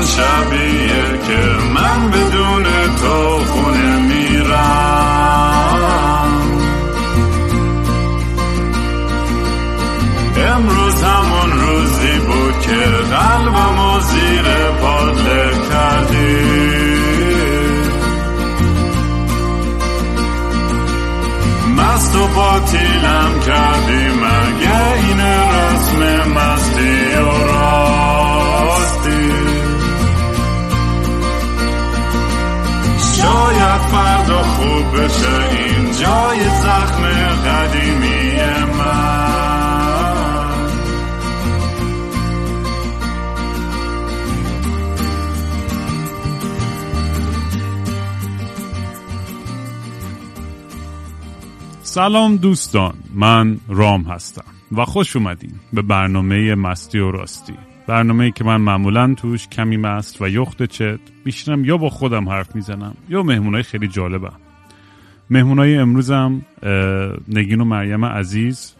همون شبیه که من بدون سلام دوستان من رام هستم و خوش اومدین به برنامه مستی و راستی. برنامه که من معمولا توش کمی مست و یخت چت میشینم یا با خودم حرف می‌زنم یا مهمونای خیلی جالبم. مهمونای امروزم نگین و مریم عزیز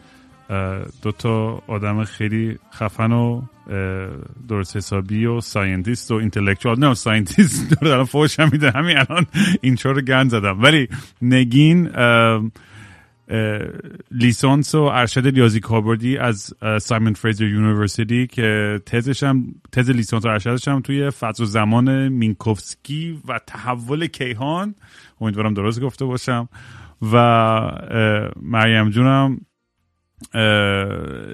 دو تا آدم خیلی خفن و درست حسابی و ساینتیست و اینتלקچوال نه ساینتیست دارم فوش هم میده. همین الان این رو گند زدم. ولی نگین لیسانس و ارشد ریاضی کاربردی از Simon Fraser University که تزش هم تز لیسانس و ارشدش هم توی فضا زمان مینکوفسکی و تحول کیهان. امیدوارم درست گفته باشم. و مریم جونم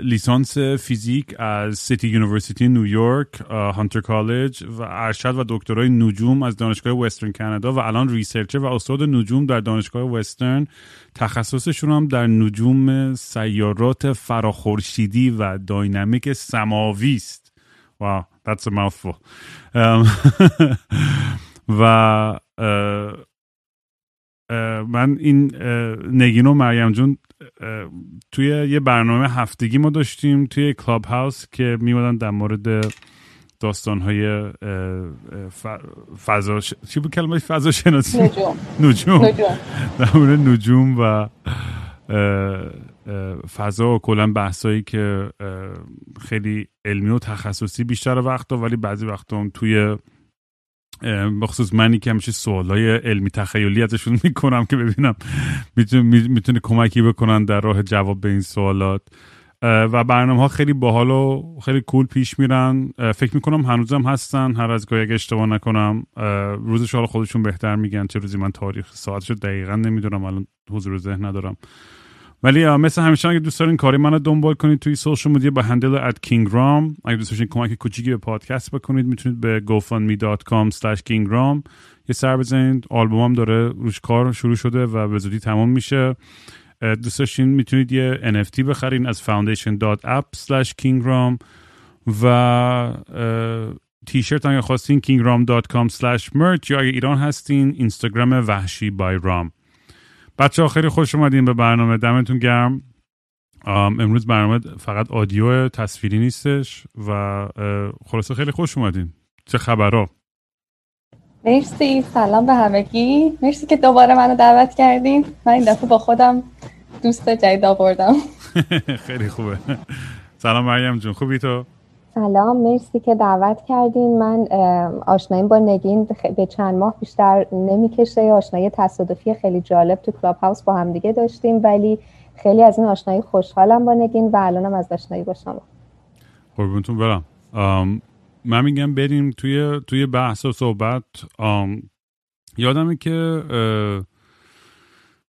لیسانس فیزیک از City University نیویورک Hunter College و ارشد و دکترای نجوم از دانشگاه وسترن کانادا و الان researcher و استاد نجوم در دانشگاه وسترن. تخصصشون هم در نجوم سیارات فراخورشیدی و داینامیک سماوی است. واو that's a mouthful. و من این نگین و مریم جون توی یه برنامه هفتگی ما داشتیم توی کلاب هاوس که میمادن در مورد داستان های فضا چی بود کلمه فضا شناسی؟ نجوم. نجوم. در مورد نجوم و فضا و کلا بحثایی که خیلی علمی و تخصصی بیشتر وقت ولی بعضی وقت هم توی بخصوص منی که همیشه سوالای علمی تخیلی ازشون می‌کنم که ببینم می‌تونه کمکی بکنن در راه جواب به این سوالات. و برنامه ها خیلی باحال و خیلی کول پیش میرن. فکر می‌کنم هنوزم هستن. هر از گاهی اگه اشتباه نکنم روزش حالا خودشون بهتر میگن چه روزی من تاریخ ساعتشو دقیقا نمی‌دونم الان حضور ذهن ندارم. ولی مثل همیشه اگه دوست دارین کاری منو دنبال کنید توی سوشال مدیا با هندل ات کینگرام اگه دوست داشتین کمک کوچیکی به پادکست بکنید می‌تونید به gofundme.com slash kingram. یه سر بزنید. آلبومم داره روش کار شروع شده و به زودی تمام میشه. دوست داشتین می‌تونید یه NFT بخرین از foundation.app slash kingram. و تیشرت اگه خواستین kingram.com slash merch. یا اگه ایران هستین اینستاگرام وحشی بای رام بچه ها خیلی خوش اومدین به برنامه. دمتون گرم. امروز برنامه فقط آدیو تصویری نیستش و خلاصه خیلی خوش اومدین. چه خبرها؟ مرسی. سلام به همگی. مرسی که دوباره منو دعوت کردین. من این دفعه با خودم دوست جدید آوردم. خیلی خوبه. سلام مریم جون. خوبی تو؟ سلام مرسی که دعوت کردین. من آشناییم با نگین. به چند ماه بیشتر نمی‌کشه. آشنایی تصادفی خیلی جالب تو کلاب هاوس با هم دیگه داشتیم ولی خیلی از این آشنایی خوشحالم با نگین و الانم از آشنایی با شما. قربونتون برم. من میگم بریم توی توی بحث و صحبت. یادمه که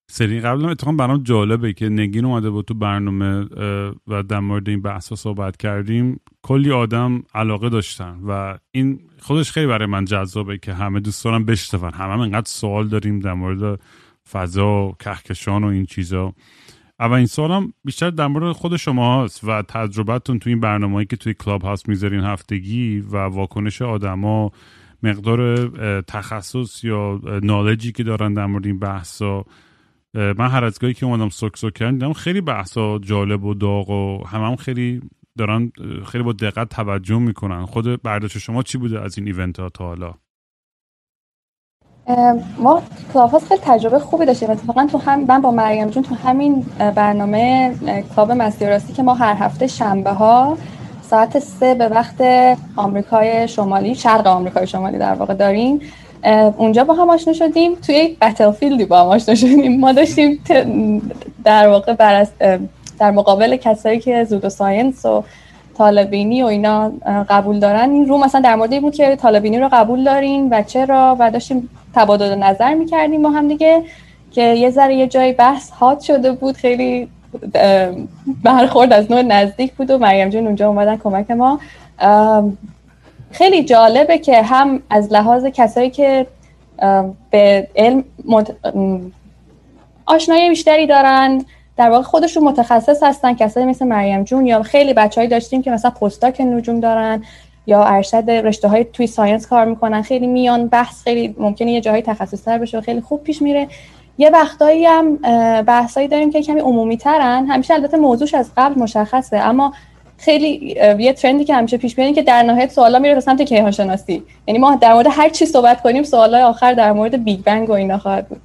سری قبل اتفاقا برام جالبه که نگین اومده بود تو برنامه و در مورد این بحث صحبت کردیم. کلی آدم علاقه داشتن و این خودش خیلی برای من جذابه که همه دوست دارن بشنون. همه هم انقدر سوال داریم در مورد فضا و کهکشان و این چیزا. این سوال هم بیشتر در مورد خود شما هست و تجربتون تو این برنامه که توی کلاب هاست می‌ذارین هفتگی و واکنش آدما مقدار تخصص یا knowledge ی که دارن در مورد این بحثا. من هر از گاهی که اومدم سک سک کردم خیلی بحثا جالب و داغ و همه هم خیلی دارن خیلی با دقت توجه می‌کنن. خود برداشت شما چی بوده از این event ها تا حالا؟ ما کلاب خیلی تجربه خوبی داشتیم. اتفاقا تو هم من با مریم جون تو همین برنامه کلاب راستی که ما هر هفته شنبه ها ساعت سه به وقت آمریکای شمالی شرق آمریکای شمالی در واقع داریم. اونجا با هم آشنا شدیم. توی یک بتلفیلدی با هم آشنا شدیم. ما داشتیم در واقع بر در مقابل کسایی که زود و ساینس و طالبینی و اینا قبول دارن این رو مثلا در مورد این بود که طالبینی رو قبول داریم و چرا؟ و داشتیم تبادل نظر می‌کردیم با هم دیگه که یه ذره یه جای بحث هات شده بود. خیلی برخورد از نوع نزدیک بود و مریم جون اونجا اومدن کمک ما. خیلی جالبه که هم از لحاظ کسایی که به علم آشنایی بیشتری دارن در واقع خودشون متخصص هستن کسایی مثل مریم جون یا خیلی بچههایی داشتیم که مثلا پستاک نجوم دارن یا ارشد رشته های توی ساینس کار می‌کنن خیلی میان بحث خیلی ممکنه یه جایی تخصص تر بشه و خیلی خوب پیش میره. یه وقتایی هم بحثایی داریم که کمی عمومی ترن همیشه البته موضوعش از قبل مشخصه اما خیلی یه trend ی که همیشه پیش میاد که در نهایت سوالا میره به سمت کیهان شناسی یعنی ما در مورد هر چی صحبت کنیم سوالای آخر در مورد بیگ بنگ و اینا خواهد بود.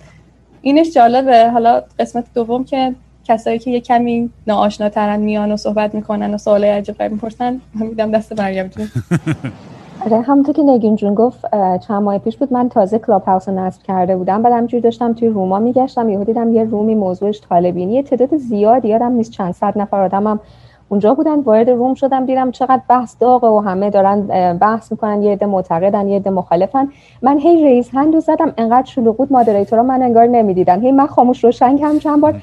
اینش جالبه. حالا قسمت دوم که کسایی که یه کمی ناآشناترن میان و صحبت می‌کنن و سوالای عجیب غریب می‌پرسن میدم دست مریم جون. آره همونطور که نگین جون گفت چند ماه پیش بود من تازه کلاب هاوس رو نصب کرده بودم بعد همینجوری داشتم توی روما میگشتم یهو دیدم یه رومی موضوعش طالبینی تعداد زیادی یادم نیست چند صد نفر آدمم اونجا بودن وارد روم شدم دیدم چقدر بحث داغه و همه دارن بحث می‌کنن یه عده معتقدن یه عده مخالفن. من هی ریز هند زدم انقدر شلوغ بود مادریتورا من انگار نمی‌دیدن. هی من خاموش روشن هم چند بار.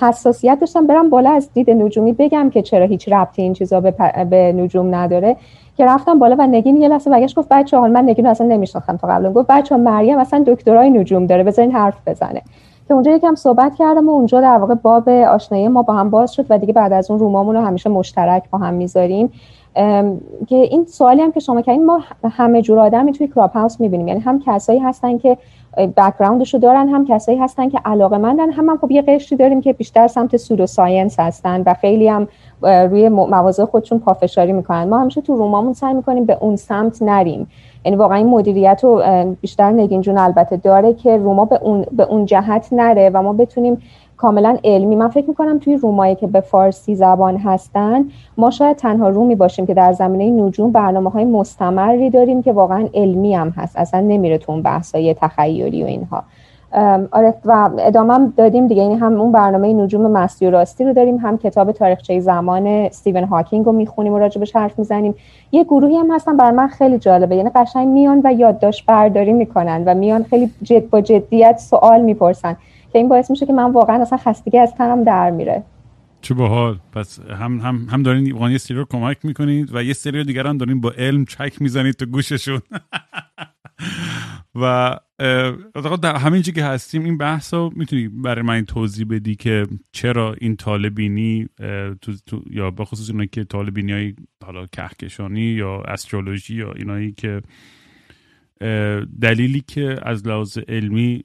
حساسیت داشتم برم بالا از دید نجومی بگم که چرا هیچ ربطی این چیزا به, به نجوم نداره. که رفتم بالا و نگین یه لحظه بگش گفت بچه‌ها من نگین اصلا نمیشناختم تا قبل. گفت بچه‌ها مریم اصلا دکترای نجوم داره بذارین حرف بزنه. که اونجا یکم صحبت کردم و اونجا در واقع باب آشنایی ما با هم باز شد و دیگه بعد از اون room امون رو همیشه مشترک با هم می‌ذاریم. که این سوالی هم که شما کردین ما همه جور آدمی توی کلاب هاوس می‌بینیم. یعنی هم کسایی هستن که background شو دارن هم کسایی هستن که علاقه مندن هم, هم خب یه قشری داریم که بیشتر سمت pseudoscience هستن و خیلی هم روی مواضع خودشون پافشاری می‌کنن. ما همیشه تو رومامون سعی می‌کنیم به اون سمت نریم. یعنی واقعا این مدیریت رو بیشتر نگین جون البته داره که روما به اون, به اون جهت نره و ما بتونیم کاملا علمی من فکر می‌کنم توی رومایی که به فارسی زبان هستن ما شاید تنها رومی باشیم که در زمینه نجوم برنامه های مستمری داریم که واقعا علمی هم هست اصلا نمیره تو اون بحث تخیلی و اینها. آره و ادامه دادیم دیگه. این هم اون برنامه نجوم مستی و راستی رو داریم هم کتاب تاریخچه زمان استیون هاکینگ رو می‌خونیم و راجبش حرف می‌زنیم. یه گروهی هم هستن بر من خیلی جالبه. یعنی قشنگ میان و یادداشت برداری می‌کنن و میان خیلی جد با جدیت سوال می‌پرسن که این باعث میشه که من واقعا اصلا خستگی از تنم در میره. چه باحال. پس هم هم هم دارین یه سری رو کمک می‌کنید و یه سری دیگر هم دارین با علم چک می‌زنید تو گوششون. و در همین که هستیم این بحث رو می‌تونی برای من توضیح بدی که چرا این طالبینی تو, تو یا به خصوص اینایی که طالبینی های حالا کهکشانی یا استرولوژی یا اینایی که دلیلی که از لحاظ علمی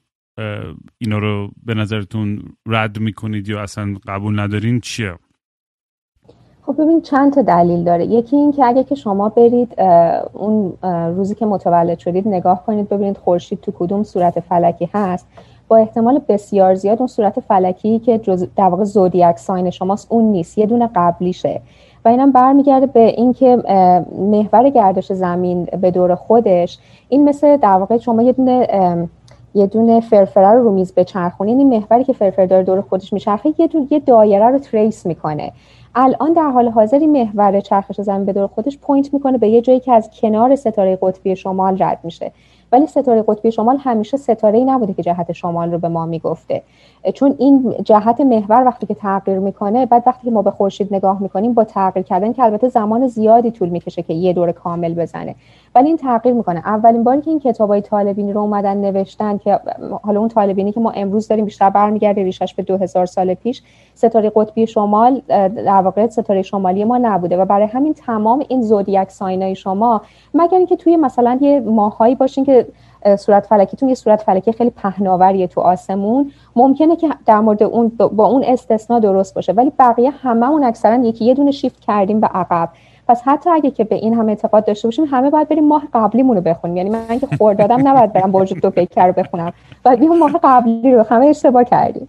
اینا رو به نظرتون رد می‌کنید یا اصلا قبول ندارین چیه؟ ببین چند تا دلیل داره. یکی این که اگه که شما برید اون روزی که متولد شدید نگاه کنید ببینید خورشید تو کدوم صورت فلکی هست. با احتمال بسیار زیاد اون صورت فلکی که جز در واقع زودیاک ساین شماست اون نیست. یه دونه قبلیشه. و اینم برمیگرده به اینکه محور گردش زمین به دور خودش. این مثل در واقع شما یه دونه یه دونه فرفره رو رو میز بچرخونین. این محوری که فرفره داره دور خودش میچرخه یه دونه یه دایره رو trace می‌کنه. الان در حال حاضر این محور چرخش زمین به دور خودش point می‌کنه به یه جایی که از کنار ستاره قطبی شمال رد میشه. ولی ستاره قطبی شمال همیشه ستاره ای نبوده که جهت شمال رو به ما می‌گفته. چون این جهت محور وقتی که تغییر می‌کنه بعد وقتی که ما به خورشید نگاه می‌کنیم با تغییر کردن که البته زمان زیادی طول می‌کشه که یه دور کامل بزنه. ولی این تغییر می‌کنه. اولین باری که این کتابای طالبینی رو اومدن نوشتن که حالا اون طالبینی که ما امروز داریم بیشتر برمیگرده ریشش به 2000 سال پیش ستاره قطبی شمال در واقع ستاره شمالی ما نبوده و برای همین تمام این زودیاک ساینای شما مگر اینکه توی مثلا یه ماهایی باشین که صورت فلکیتون یه صورت فلکی خیلی پهناوریه تو آسمون ممکنه که در مورد اون با اون استثنا درست باشه ولی بقیه هممون اکثرا یکی یه دونه شیفت کردیم به عقب. پس حتی اگه که به این هم اعتقاد داشته باشیم همه باید بریم ماه قبلیمون رو بخونیم. یعنی من که خوردادم نباید برم برج دو پیکر رو بخونم. باید ماه قبلی رو همه اشتباه کردیم.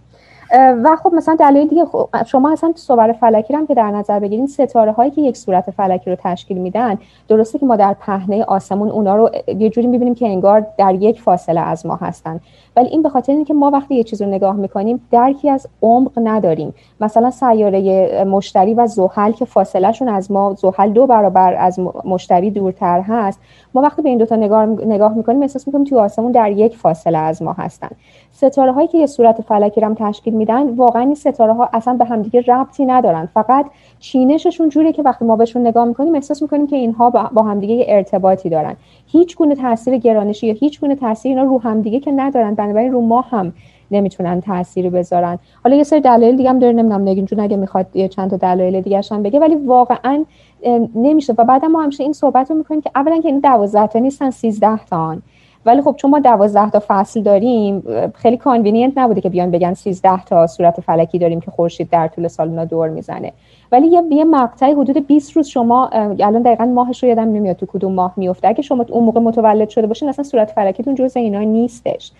و خب مثلا دلیل دیگه خب شما اصلا صور فلکی هم که در نظر بگیرین ستاره هایی که یک صورت فلکی رو تشکیل میدن درسته که ما در پهنه آسمون اونا رو یه جوری می‌بینیم که انگار در یک فاصله از ما هستن. ولی این به خاطر اینکه ما وقتی یه چیز رو نگاه می‌کنیم درکی از عمق نداریم. مثلا سیاره مشتری و زحل که فاصلهشون از ما زحل دو برابر از مشتری دورتر هست. ما وقتی به این دوتا نگاه, نگاه می‌کنیم احساس می‌کنیم توی آسمون در یک فاصله از ما هستن. ستاره هایی که یه صورت فلکی رو تشکیل میدن واقعا این ستاره ها اصلا به همدیگه ربطی ندارن. فقط چینششون جوریه که وقتی ما بهشون نگاه می‌کنیم احساس می‌کنیم که اینها با همدیگه ارتباطی دارن. هیچ گونه تاثیر گرانشی یا هیچ گونه تاثیر اینا رو همدیگه که ندارن. بنابراین رو ما هم نمی‌تونن تأثیری بذارن. حالا یه سری دلایل دیگه هم داره نمی‌دونم نگین جون اگه می‌خواد یه چند تا دلایل دیگه هم بگه ولی واقعا نمیشه. و بعد ما همیشه این صحبت رو می‌کنیم که اولا که این 12 تا نیستن 13 تا ولی خب چون ما 12 تا فصل داریم خیلی convenient نبوده که بیان بگن 13 تا صورت فلکی داریم که خورشید در طول سال اونا دور می‌زنه. ولی یه یه مقطعی حدود 20 روز شما الان دقیقا ماهش رو یادم نمیاد تو کدوم ماه میفته اگه شما اون موقع متولد شده باشین اصلا صورت فلکیتون جزء اینا نیستش.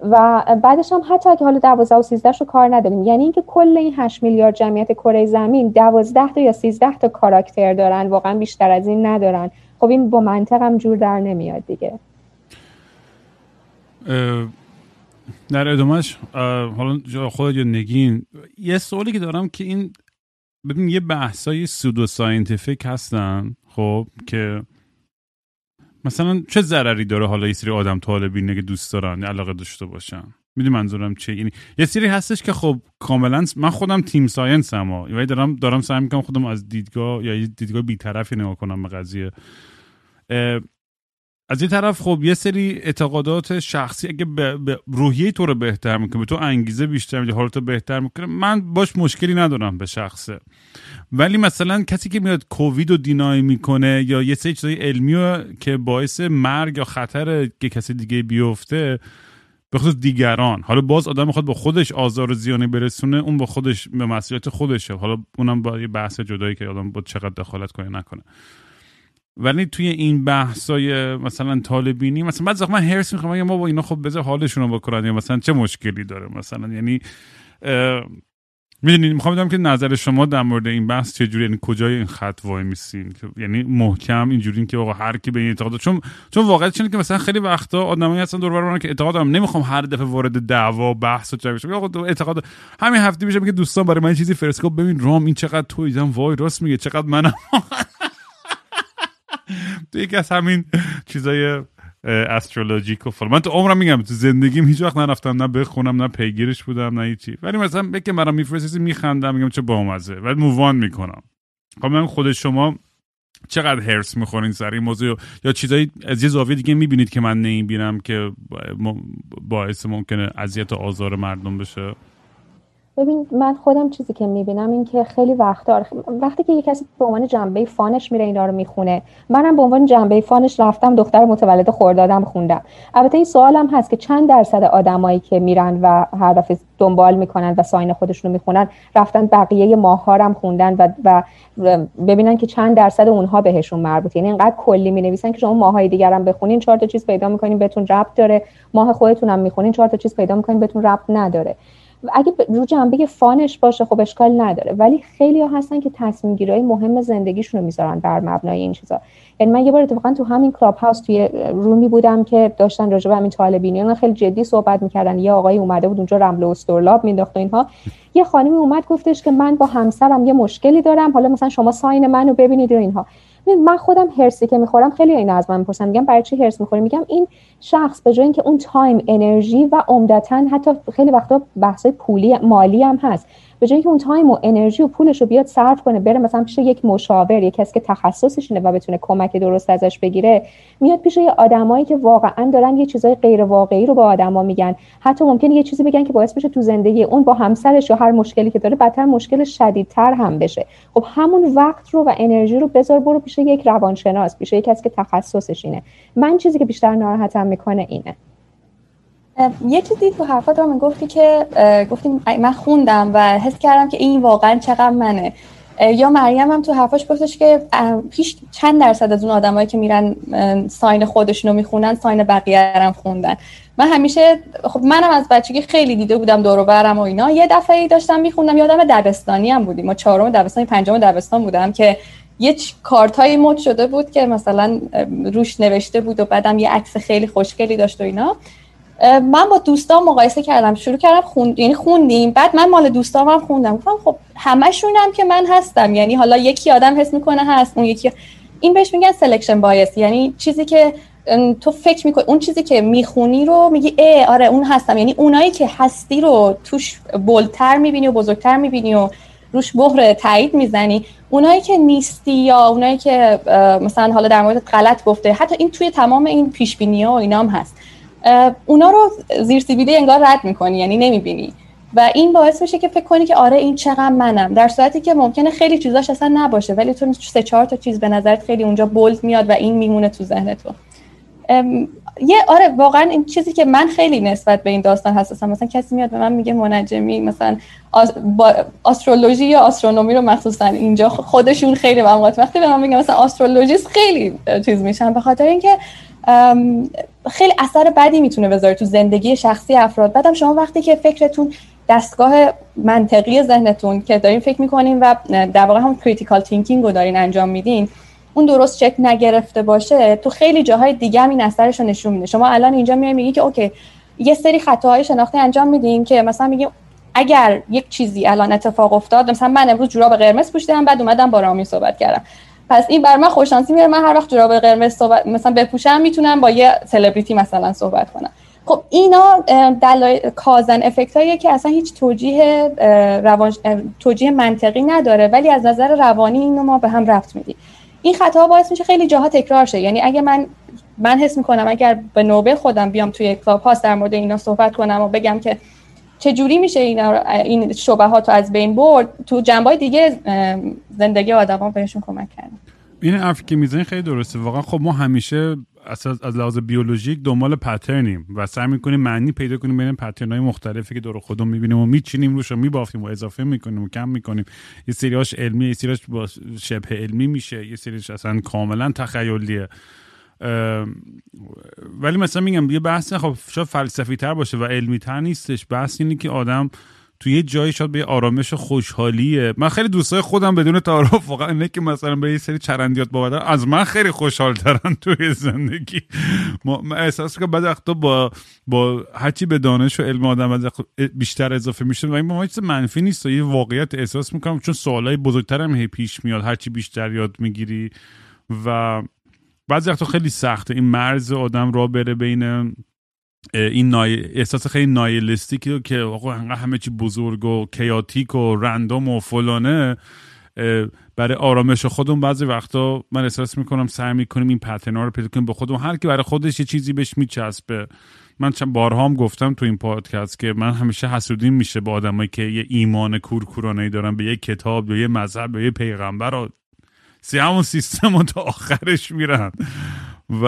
و بعدش هم حتی اگه حالا 12 و 13 رو کار نداریم یعنی اینکه کل این 8 میلیارد جمعیت کره زمین 12 تا یا 13 تا کاراکتر دارن واقعا بیشتر از این ندارن. خب این با منطق هم جور در نمیاد دیگه. در ادامهش حالا خود یا نگین یه سوالی که دارم که این ببین یه بحثای pseudo scientific هستن خب که مثلا چه ضرری داره حالا یه سری آدم طالع‌بینه که دوست دارن علاقه داشته باشن؟ می‌دونی منظورم چه یعنی یه سری هستش که خب کاملا من خودم تیم science ام ولی دارم دارم سعی می‌کنم خودم از دیدگاه یا دیدگاه بیطرفی نگاه کنم به قضیه. از این طرف خب یه سری اعتقادات شخصی اگه به, روحیه تو رو بهتر می‌کنه به تو انگیزه بیشتر میده حالت بهتر می‌کنه من باش مشکلی ندارم به شخصه. ولی مثلا کسی که میاد کووید رو دینای می‌کنه یا یه سری چیزای علمی که باعث مرگ یا خطر که کسی دیگه بیفته به خصوص دیگران. حالا باز آدم می‌خواد با خودش آزار و زیانی برسونه اون با خودش به مسئولیت خودشه. حالا اونم با یه بحث جدایی که آدم با چقدر دخالت کنه نکنه. ولی توی این بحثای مثلا طالبینی مثلا بعد من هرس می‌خوام ما با اینا خب بذار حالشون رو بکنن یا مثلا چه مشکلی داره مثلا؟ یعنی می‌دونید می‌خوام بدونم که نظر شما در مورد این بحث چجوری یعنی کجای این خط وای میسین؟ یعنی محکم اینجوری که آقا هر کی به این اعتقاد چون چون واقعا چون که مثلا خیلی وقتا آدمایی هستن دور برم که اعتقاد دارم نمی‌خوام هر دفعه وارد دعوا بحث و بشم آقا اعتقاد همین هفته میشم که دوستان برای من چیزی فرستاد. ببین رام این چقدر تویدم وای راست میگه. چقدر منم تو یکی از همین چیزای استرولوژیک و فلان من تو عمرم میگم تو زندگیم هیچ وقت نرفتم نه بخونم نه پیگیرش بودم نه هیچی. ولی مثلا بگه مرا میفرستی میخندم میگم چه بامزه. ولی مووان می‌کنم. خب من خود شما چقدر هرس می‌خورین سر این موضوع؟ یا چیزایی از یه زاویه دیگه می‌بینید که من نمی‌بینم که باعث ممکنه اذیت و آزار مردم بشه؟ ببین من خودم چیزی که می‌بینم این که خیلی وقتا وقتی که یه کسی به عنوان جنبه فانش میره اینا رو می‌خونه منم به عنوان جنبه فانش رفتم دختر متولد خوردادم خوندم. البته این سوالم هست که چند درصد آدمایی که میرن و هر دفعه دنبال می‌کنن و ساین خودشون رو می‌خونن رفتن بقیه ماها هم خوندن و, و ببینن که چند درصد اونها بهشون مربوط یعنی اینقدر کلی می‌نویسن که شما ماهای هم بخونین چهار تا چیز پیدا می‌کنین بهتون ربط داره. ماه خودتون هم می‌خونین چهار تا چیز پیدا می‌کنین بهتون ربط نداره. اگه رو جنبه فانش باشه خب اشکال نداره. ولی خیلی ها هستن که تصمیم گیرای مهم زندگیشون رو می‌ذارن بر مبنای این چیزا. یعنی من یه بار اتفاقا تو همین کلاب هاوس توی رومی بودم که داشتن راجع به همین طالبینیان خیلی جدی صحبت می‌کردن. یه آقای اومده بود اونجا رمل و استرلاب مینداخت و اینها. یه خانمی اومد گفتش که من با همسرم یه مشکلی دارم حالا مثلا شما sign منو ببینید و اینها. من خودم حرصی که می‌خورم خیلی اینا از من می‌پرسن. میگم برای چی حرص می‌خوری؟ میگم این شخص به جای اینکه اون تایم انرژی و عمدتا حتی خیلی وقتا بحثای پولی مالی هم هست. به جای اینکه اون تایم و انرژی و پولش رو بیاد صرف کنه بره مثلا پیش یک مشاور یک کسی که تخصصش اینه و بتونه کمک درست ازش بگیره میاد پیش یه آدمایی که واقعا دارن یه چیزای غیر واقعی رو به آدما میگن. حتی ممکنه یه چیزی بگن که باعث بشه تو زندگی اون با همسرش یا هر مشکلی که داره بدتر مشکل شدیدتر هم بشه. خب همون وقت رو و انرژی رو بذار برو پیش یک روانشناس پیش یک کسی که تخصصش اینه. من چیزی که بیشتر ناراحتم می‌کنه اینه. یه چیزی تو حرفات رو گفتی که گفتیم من خوندم و حس کردم که این واقعا چقدر منه. یا مریم هم تو حرفاش گفتش که پیش چند درصد از اون آدمایی که میرن ساین خودشونو می‌خونن ساین بقیه هم خوندن. من همیشه خب منم از بچگی خیلی دیده بودم دور و برم و اینا. یه دفعه ای داشتم میخوندم یادم دبستانی هم بودیم. ما چهارم دبستان پنجم دبستان بودم که یه کارت های مد شده بود که مثلا روش نوشته بود و بعدم یه عکس خیلی خوشگلی داشت و اینا. من با دوستان مقایسه کردم. شروع کردم خوند یعنی خوندیم. بعد من مال دوستام هم خوندم. گفتم خب همشونم که من هستم. یعنی حالا یکی آدم حس می‌کنه هست اون یکی این بهش میگن selection bias یعنی چیزی که تو فکر می‌کنی اون چیزی که می‌خونی رو میگی ای آره اون هستم. یعنی اونایی که هستی رو توش bold تر می‌بینی و بزرگتر می‌بینی و روش مهر تایید می‌زنی. اونایی که نیستی یا اونایی که مثلا حالا در مورد غلط گفته حتی این توی تمام این page ها و اینا هم هست. اونا رو زیر سیبیده انگار رد می‌کنی یعنی نمی‌بینی. و این باعث میشه که فکر کنی که آره این چقدر منم. در صورتی که ممکنه خیلی چیزاش اصلا نباشه ولی تو سه چهار تا چیز به نظرت خیلی اونجا bold میاد و این میمونه تو ذهن تو. یه آره واقعا این چیزی که من خیلی نسبت به این داستان حساسم مثلا کسی میاد به من میگه منجمی مثلا با astrology یا astronomy رو مخصوصا اینجا خودشون خیلی به وقتی به من میگن مثلا astrologist خیلی چیز میشن به خاطر اینکه خیلی اثر بدی می‌تونه بذاره تو زندگی شخصی افراد. بعدم شما وقتی که فکرتون دستگاه منطقی ذهنتون که دارین فکر می‌کنین و در واقع هم critical thinking رو دارین انجام میدین اون درست چک نگرفته باشه تو خیلی جاهای دیگه هم این اثرش رو نشون میده. شما الان اینجا میای میگی که اوکی یه سری خطاهای شناختی انجام میدین که مثلا میگیم اگر یک چیزی الان اتفاق افتاد مثلا من امروز جوراب قرمز پوشیدم بعد اومدم با رامی صحبت کردم. پس این بر من خوششانسی میاره. من هر وقت جوراب قرمز صحبت مثلا بپوشم می‌تونم با یه سلبریتی مثلا صحبت کنم. خب اینا دلایل کازن افکت هایی که اصلا هیچ توجیه روان توجیه منطقی نداره ولی از نظر روانی اینو ما به هم رفت میدیم. این خطا باعث میشه خیلی جاها تکرار شه. یعنی اگه من من حس می‌کنم اگر به نوبه خودم بیام توی کلاب هاست در مورد اینا صحبت کنم و بگم که چه جوری میشه اینا این شبهات رو از بین برد؟ تو جنبه دیگه زندگی آدما بهشون کمک کردم این حرفی که می‌زنی خیلی درسته. واقعا خب ما همیشه از, از لحاظ بیولوژیک دنبال پترنیم و سعی می‌کنیم معنی پیدا کنیم بین پترن های مختلفی که دور خودمون می‌بینیم و میچینیم روش و میبافیم و اضافه می‌کنیم و کم می‌کنیم. یه سریاش علمی یه سریاش با شبه علمی میشه. یه سریش اصلا کاملا تخیلیه. ولی مثلا میگم یه بحث خب شاید فلسفی تر باشه و علمی تر نیستش. بحث اینه که آدم تو یه جایی شاید به آرامش خوشحالیه. من خیلی دوستای خودم بدون تعارف واقعا اینه که مثلا به یه سری چرندیات باور از من خیلی خوشحال ترن توی زندگی. من احساس که بعد وقتا با با هرچی به دانش و علم آدم بیشتر اضافه میشه و این با چیز منفی نیست. و یه واقعیت احساس می‌کنم چون سوالای بزرگتر هم هی پیش میاد. هرچی بیشتر یاد می‌گیری و بعضی وقتا خیلی سخته. این مرز آدم را بره بین این نای... احساس خیلی نایلستیکی که آقا همه چی بزرگ و کیاتیک و رندوم و فلانه برای آرامش خودمون بعضی وقتا من احساس می‌کنم سعی می‌کنیم این پترنا رو پیدا کنیم به خودمون هر کی برای خودش یه چیزی بهش میچسبه. من چند بارها هم گفتم تو این پادکست که من همیشه حسودیم میشه با آدمایی که یه ایمان کورکورانه دارن به یه کتاب یا یه مذهب یا یه پیغمبر و همون سیستم رو تا آخرش میرن. و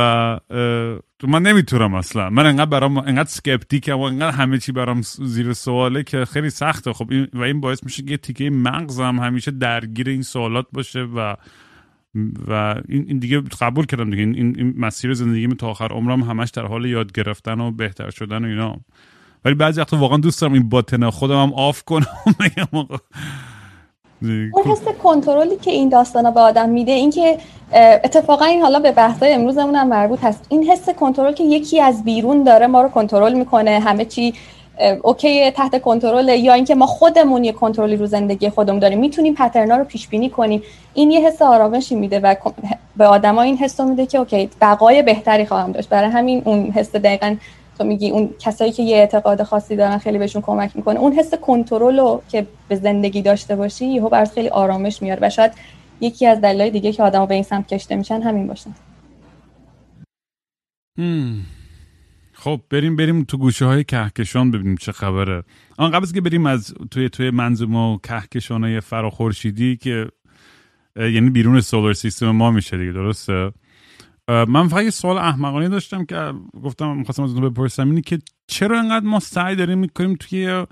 من نمی‌تونم اصلا. من انقدر برام انقدر سکپتیکم و انقدر همه چی برام زیر سواله که خیلی سخته. خب این و این باعث میشه که تیکه مغزم همیشه درگیر این سوالات باشه و و این, دیگه قبول کردم دیگه. این, این مسیر زندگیم تا آخر عمرم همش در حال یاد گرفتن و بهتر شدن و اینا. ولی بعضی وقتا واقعا دوست دارم این button خودم هم off کنم اون حس کنترلی که این داستانا به آدم میده اینکه اتفاقا این حالا به بحثای امروزمون هم مربوط هست. این حس کنترل که یکی از بیرون داره ما رو کنترل می‌کنه همه چی OK تحت کنترل یا اینکه ما خودمون یه کنترلی رو زندگی خودمون داریم. می‌تونیم pattern ا رو پیش بینی کنیم. این یه حس آرامشی میده و به آدما این حس رو میده که OK بقای بهتری خواهم داشت. برای همین اون حس دقیقا تو میگی اون کسایی که یه اعتقاد خاصی دارن خیلی بهشون کمک می‌کنه. اون حس کنترل رو که به زندگی داشته باشی یهو برات خیلی آرامش میاره و شاید یکی از دلایل دیگه که آدما به این سمت کشته میشن همین باشه خب بریم بریم تو گوشه های کهکشان ببینیم چه خبره. آن قبل که بریم از توی توی منظومه کهکشان های فراخورشیدی که یعنی بیرون سولار سیستم ما میشه دیگه درسته؟ من فقط یه سوال احمقانه داشتم که گفتم می‌خواستم از بپرسم اینی که چرا انقدر ما سعی داریم می‌کنیم توی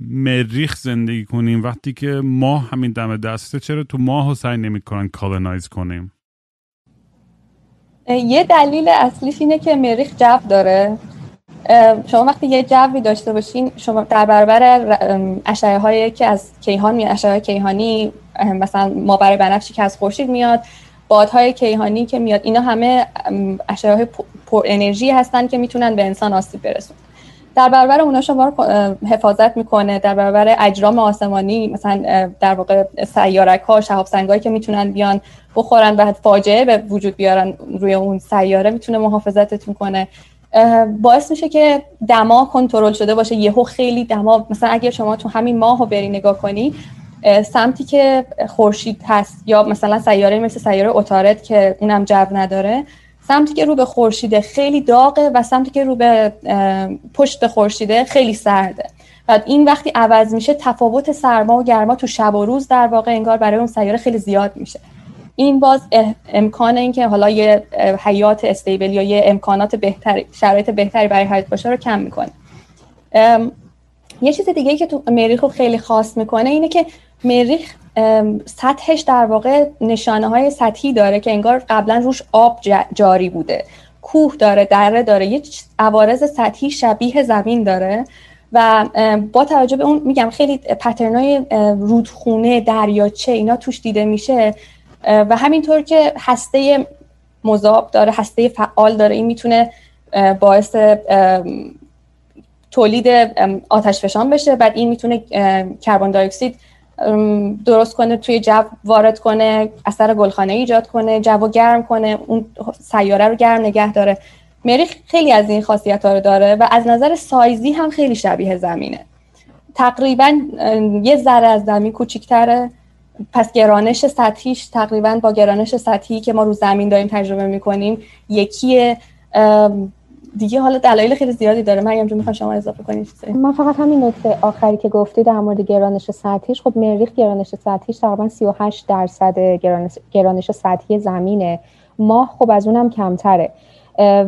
مریخ زندگی کنیم؟ وقتی که ماه همین دم دسته چرا تو ماه رو سعی نمی‌کنن کالونایز کنیم؟ یه دلیل اصلیش اینه که مریخ جو داره. شما وقتی یه جوی داشته باشین شما در برابر اشعه هایی که از کیهان میاد اشعه کیهانی مثلا ما برای بنفشی که از خورشید میاد بادهای کیهانی که میاد اینا همه اشعه پر انرژی هستن که می‌تونن به انسان آسیب برسون در برابر اونا شما رو حفاظت می‌کنه در برابر اجرام آسمانی مثلا در واقع سیارک ها شهاب سنگایی که می‌تونن بیان بخورن و فاجعه به وجود بیارن روی اون سیاره می‌تونه محافظتتون کنه. باعث میشه که دما کنترل شده باشه. یهو خیلی دما مثلا اگر شما تو همین ماه رو بری نگاه کنی سمتی که خورشید هست یا مثلا سیاره مثل سیاره اتارت که اونم جو نداره سمتی که رو به خورشیده خیلی داغه و سمتی که رو به پشت خورشیده خیلی سرده. و این وقتی عوض میشه تفاوت سرما و گرما تو شب و روز در واقع انگار برای اون سیاره خیلی زیاد میشه. این باز امکان اینکه حالا یه حیات استیبل یا یه امکانات بهتری شرایط بهتری برای حیات باشه رو کم می‌کنه. یه چیز دیگه ای که تو مریخ خیلی خاص می‌کنه اینه که مریخ سطحش در واقع نشانه های سطحی داره که انگار قبلا روش آب جاری بوده. کوه داره دره داره یه عوارض سطحی شبیه زمین داره و با توجه به اون میگم خیلی پترنای رودخونه دریاچه اینا توش دیده میشه و همینطور که هسته مذاب داره هسته فعال داره این می‌تونه باعث تولید آتش فشان بشه. بعد این می‌تونه کربن دی اکسید درست کنه توی جو وارد کنه اثر گلخانه ایجاد کنه جو گرم کنه اون سیاره رو گرم نگه داره. مریخ خیلی از این خاصیت ها رو داره و از نظر سایزی هم خیلی شبیه زمینه. تقریبا یه ذره از زمین کوچیکتره. پس گرانش سطحیش تقریبا با گرانش سطحی که ما رو زمین داریم تجربه می‌کنیم یکیه. دیگه حالا دلایل خیلی زیادی داره. من جون می‌خوام شما اضافه کنید من فقط همین نکته آخری که گفتی در مورد گرانش سطحیش خب مریخ گرانش سطحیش تقریبا 38 درصد گرانش, گرانش سطحی زمینه. ماه خب از اونم کمتره.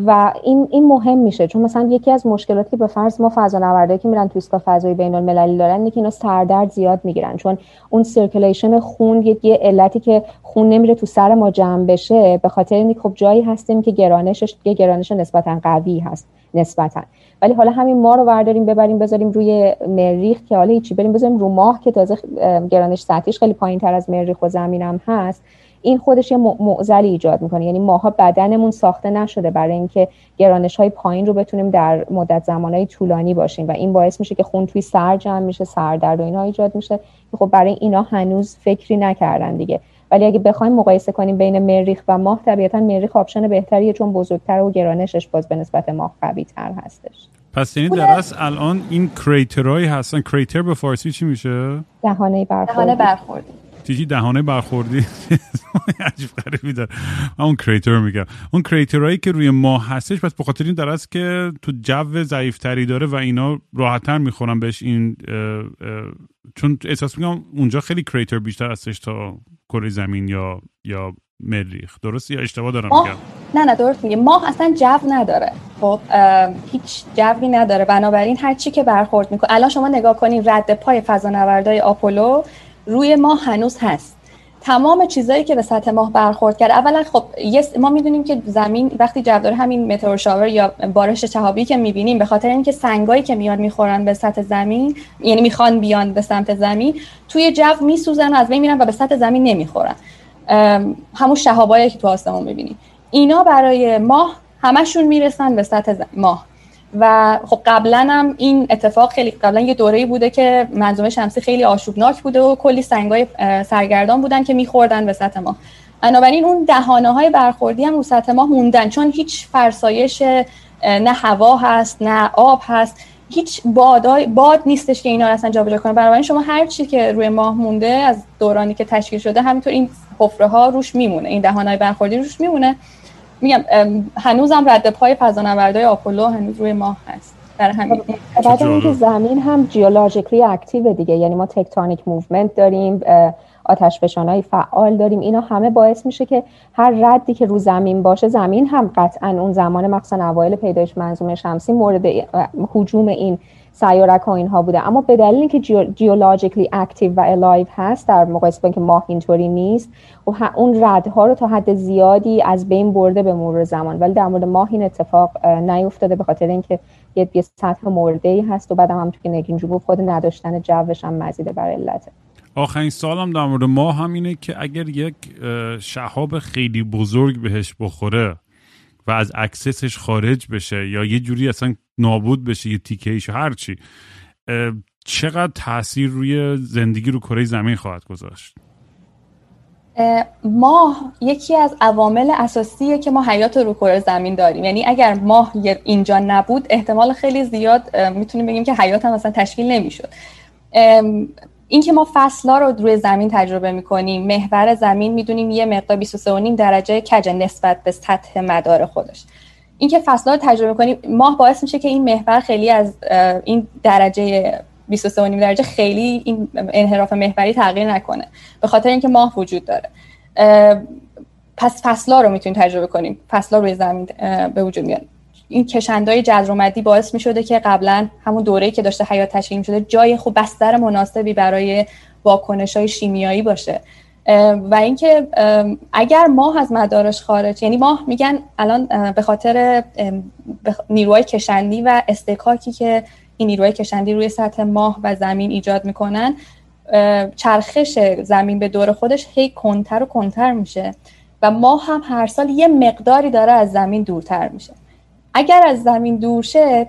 و این این مهم میشه چون مثلا یکی از مشکلاتی که به فرض ما فضانوردایی که میرن تو ایستگاه فضایی بین المللی دارن اینه که اینا سردرد زیاد می‌گیرن چون اون circulation خون یه, علتی که خون نمیره تو سر ما جمع بشه به خاطر اینکه خب جایی هستیم که گرانشش یه گرانش نسبتا قوی هست نسبتا. ولی حالا همین ما رو برداریم ببریم بذاریم روی مریخ که حالا هیچی بریم بذاریم رو ماه که تازه گرانش سطحیش خیلی پایین تر از مریخ و زمینم هست. این خودش یه معضلی ایجاد می‌کنه. یعنی ماها بدنمون ساخته نشده برای اینکه گرانش های پایین رو بتونیم در مدت زمانهای طولانی باشیم و این باعث میشه که خون توی سر جمع میشه سردرد و اینها ایجاد میشه خب برای اینا هنوز فکری نکردن دیگه. ولی اگه بخوایم مقایسه کنیم بین مریخ و ماه طبیعتا مریخ option بهتریه چون بزرگتر و گرانشش باز به نسبت ماه قوی تر هستش. پس یعنی در الان این crater هایی هستن. crater به فارسی چی میشه؟ دهانه برخوردی. دهانه برخوردی. تیجی دهانه برخوردی؟ عجیب غریبی داره. اون crater میگم. اون crater هایی که روی ماه هستش پس به خاطر این در است که تو جو ضعیفتری داره و اینا راحتتر می‌خورن بهش این چون احساس میگم اونجا خیلی crater بیشتر هستش تا کره زمین یا یا مریخ درست؟ یا اشتباه دارم میگم؟ نه نه درست میگه ماه اصلا جو نداره. خب هیچ جوی نداره. بنابراین هر چی که برخورد می‌کنه الان شما نگاه کنین رد پای فضانوردای آپولو روی ماه هنوز هست. تمام چیزایی که به سطح ماه برخورد کرد اولا خب ما می‌دونیم که زمین وقتی جو همین متئور شاور یا بارش شهابی که می‌بینیم به خاطر اینکه سنگایی که میان می‌خورن به سطح زمین یعنی می‌خوان بیان به سمت زمین توی جو میسوزن و از بین میرن و به سطح زمین نمی‌خورن. همون شهابایی که تو آسمون می‌بینیم اینا برای ماه همشون می‌رسن به سطح ماه. و خب قبلا هم این اتفاق خیلی قبلا یه دوره‌ای بوده که منظومه شمسی خیلی آشوبناک بوده و کلی سنگای سرگردان بودن که میخوردن به سطح ماه بنابراین اون دهانه های برخوردی هم رو سطح ماه موندن. چون هیچ فرسایش نه هوا هست نه آب هست. هیچ بادای باد نیستش که اینا اصلا جابجا کنه. بنابراین شما هر چی که روی ماه مونده از دورانی که تشکیل شده همینطور این حفره ها روش میمونه. این دهانه های برخوردی روش میمونه. میگم هنوزم رد پای فضانوردهای آپولو هنوز روی ماه هست. در همین بعد اینکه زمین هم geologically active دیگه یعنی ما tectonic movement داریم آتش فشانهای فعال داریم. اینا همه باعث میشه که هر ردی که رو زمین باشه زمین هم قطعا اون زمان مخصوصا اوایل پیدایش منظومه شمسی مورد هجوم این سیارک ها اینها بوده. اما به دلیل اینکه geologically active و alive هست در مقایسه با اینکه ماه اینطوری نیست و اون ردها رو تا حد زیادی از بین برده به مرور زمان. ولی در مورد ماه این اتفاق نیفتاده به خاطر اینکه یه, سطح مرده ای هست و بعد هم که نگین جو خود نداشتن جوش هم مزید بر علته آخرین سؤالم در مورد ما هم اینه که اگر یک شهاب خیلی بزرگ بهش بخوره و از axis ش خارج بشه یا یه جوری اصلا نابود بشه یه تیکه هر هرچی چقدر تاثیر روی زندگی رو کره زمین خواهد گذاشت؟ ماه یکی از عوامل اساسیه که ما حیات رو کره زمین داریم. یعنی اگر ماه اینجا نبود احتمال خیلی زیاد می‌تونیم بگیم که حیات هم مثلا تشکیل نمی‌شد. اینکه ما فصلها رو روی زمین تجربه می‌کنیم محور زمین می‌دونیم یه مقدار 23.5 درجه کج نسبت به سطح مدار خودش. اینکه فصلها رو تجربه کنیم ماه باعث میشه که این محور خیلی از این درجه 23.5 درجه خیلی این انحراف محوری تغییر نکنه. به خاطر اینکه ماه وجود داره. پس فصلها رو می‌تونیم تجربه کنیم. فصلها روی زمین به وجود میاد. این کشندای جزرومدی باعث می شده که قبلا همون دوره‌ای که داشته حیات تشکیل شده جای خوب بستر مناسبی برای واکنش های شیمیایی باشه. و اینکه اگر ماه از مدارش خارج یعنی ماه میگن الان به خاطر نیروهای کشندی و استکاکی که این نیروهای کشندی روی سطح ماه و زمین ایجاد می‌کنن چرخش زمین به دور خودش هی کنتر و کنتر میشه و ماه هم هر سال یه مقداری داره از زمین دورتر میشه. اگر از زمین دور شد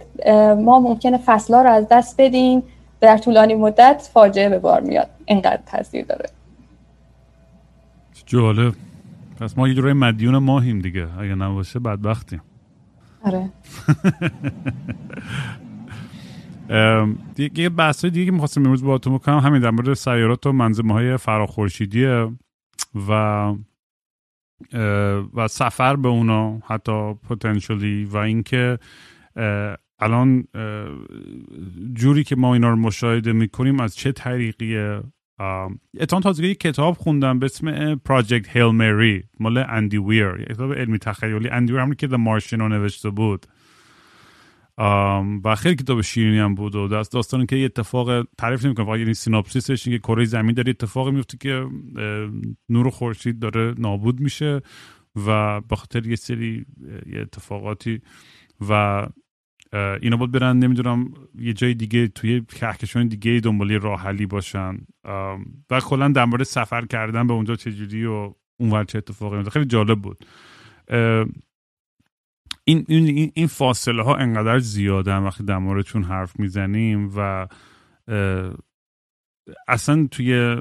ما ممکنه فصلها رو از دست بدیم در طولانی مدت فاجعه به بار میاد. اینقدر تاثیر داره. جالب. پس ما یه جورای مدیون ماهیم دیگه. اگه نباشه بدبختیم. آره. یه بحث دیگه که می‌خواستم امروز با تو بکنم. همین در مورد سیارات و منظمه های فراخورشیدیه و و سفر به اونا حتی پتانسیلی و اینکه الان جوری که ما اینا رو مشاهده می‌کنیم از چه طریقیه اتفاقا تازگی کتاب خوندم به اسم Project Hail Mary مال Andy Weir کتاب علمی تخیلی. Andy Weir همونی که Martian رو نوشته بود. و خیلی کتاب شیرینی هم بود و دست داستان که یه اتفاق تعریف نمی‌کنم فقط یعنی synopsis ش که کره زمین داره اتفاقی میفته که نور خورشید داره نابود میشه و به خاطر یه سری یه اتفاقاتی و اینا بود برن نمی‌دونم یه جای دیگه توی کهکشان دیگه دنبالی راه حلی باشن. و کلا در مورد سفر کردن به اونجا چجوری و اونور چه اتفاقی میفته خیلی جالب بود. این, این, این فاصله ها انقدر زیاده وقتی در موردشون حرف می‌زنیم و اصلا توی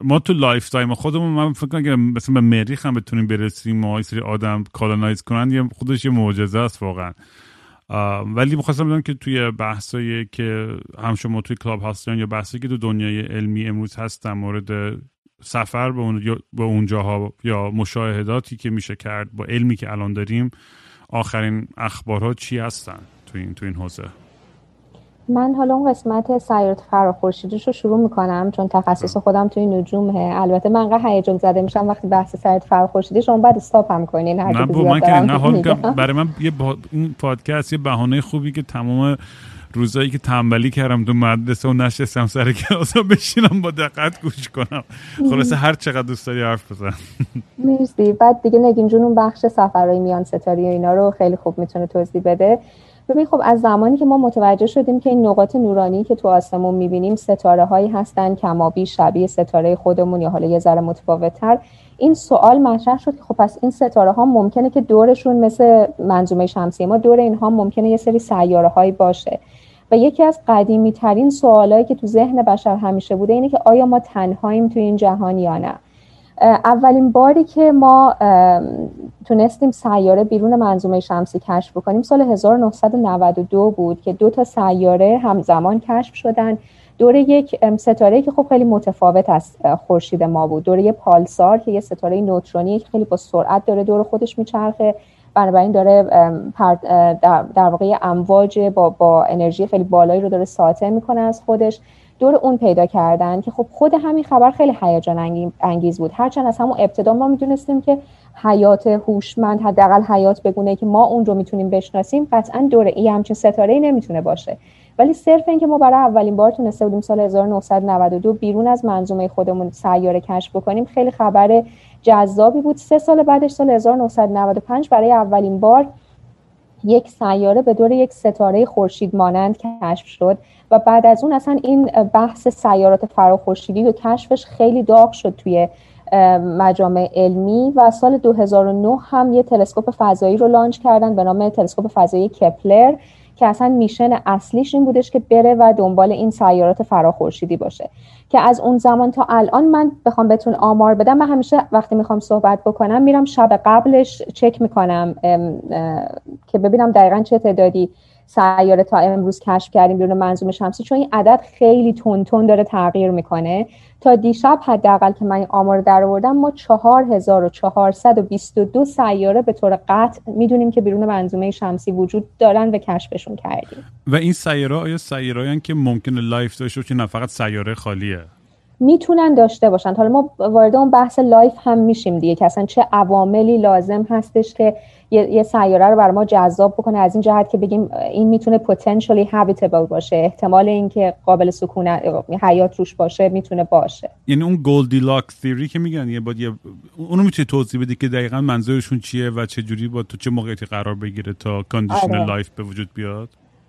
ما تو lifetime خودمون من فکر کنم مثلا به مریخ هم بتونیم برسیم ما سری آدم colonize کنن یه خودش یه معجزه است واقعا. ولی می‌خواستم بدونم که توی بحثایی که هم شما توی کلاب هستن یا بحثی که تو دنیای علمی امروز هست در مورد سفر به, اون به اونجاها یا مشاهداتی که میشه کرد با علمی که الان داریم آخرین اخبارها چی هستن تو این تو این حوزه؟ من حالا اون قسمت سیارات فراخورشیدیش رو شروع می‌کنم چون تخصص خودم توی نجومه. البته من انقدر هیجان زده میشم وقتی بحث سیارات فراخورشیدی شما بعد استاپ هم کنین هر نه من که نه حال برای من یه با... این پادکست یه بهانه خوبی که تمام روزایی که تنبلی کردم تو مدرسه و نشستم سر کلاس بشینم با دقت گوش کنم. خلاصه هر چقدر دوست داری حرف بزن. مرسی. بعد دیگه نگین جون اون بخش سفرهای میان ستاری و اینا رو خیلی خوب می‌تونه توضیح بده. ببین خب از زمانی که ما متوجه شدیم که این نقاط نورانی که تو آسمون می‌بینیم ستاره هایی هستن کمابی شبیه ستاره خودمون یا حالا یه ذره متفاوتتر این سوال مطرح شد که خب پس این ستاره ها ممکنه که دورشون مثل منظومه شمسی ما دور اینها ممکنه یه سری سیاره هایی باشه. و یکی از قدیمی ترین سوالایی که تو ذهن بشر همیشه بوده اینه که آیا ما تنهاییم تو این جهان یا نه؟ اولین باری که ما تونستیم سیاره بیرون منظومه شمسی کشف بکنیم سال 1992 بود که دو تا سیاره همزمان کشف شدن. دور یک ستاره که خب خیلی متفاوت از خورشید ما بود. دوره پالسار که یه ستاره نوترونی که خیلی با سرعت داره دور خودش میچرخه. بنابراین داره در واقع امواج با, با انرژی خیلی بالایی رو داره ساطع می‌کنه از خودش. دور اون پیدا کردن که خب خود همین خبر خیلی هیجان انگیز بود. هرچند از همون ابتدا ما می‌دونستیم که حیات هوشمند حداقل حیات بگونه که ما اون رو می‌تونیم بشناسیم قطعا دور ای همچین ستاره ای نمی‌تونه باشه. ولی صرف اینکه ما برای اولین بار تونسته بودیم سال 1992 بیرون از منظومه خودمون سیاره کشف بکنیم خیلی خبر جذابی بود. سه سال بعدش سال 1995 برای اولین بار یک سیاره به دور یک ستاره خورشید مانند کشف شد. و بعد از اون اصلا این بحث سیارات فراخورشیدی و کشفش خیلی داغ شد توی مجامع علمی و سال 2009 هم یه تلسکوپ فضایی رو لانچ کردن به نام تلسکوپ فضایی کپلر که اصلا میشن اصلیش این بودش که بره و دنبال این سیارات فراخورشیدی باشه. که از اون زمان تا الان من بخوام بهتون آمار بدم من همیشه وقتی می‌خوام صحبت بکنم میرم شب قبلش چک می‌کنم که ببینم دقیقا چه تعدادی سیاره تا امروز کشف کردیم بیرون منظومه شمسی چون این عدد خیلی تند داره تغییر می‌کنه. تا دیشب حداقل که من آمار در آوردم ما 4422 سیاره به طور قطع می‌دونیم که بیرون منظومه شمسی وجود دارن و کشفشون کردیم. و این سیاره آیا سیاره که ممکنه life داشته باشه نه فقط سیاره خالیه؟ می‌تونن داشته باشن. حالا ما وارد اون بحث life هم میشیم دیگه که اصلا چه عواملی لازم هستش که یه, یه سیاره رو برای ما جذاب بکنه. از این جهت که بگیم این می‌تونه potentially habitable باشه. احتمال اینکه قابل سکونت حیات روش باشه می‌تونه باشه. یعنی اون Goldilocks theory که میگن یه باید اونو می‌تونی توضیح بدی که دقیقا منظورشون چیه و چه جوری با تو چه موقعیتی قرار بگیره تا condition آره. life به وجود بیاد؟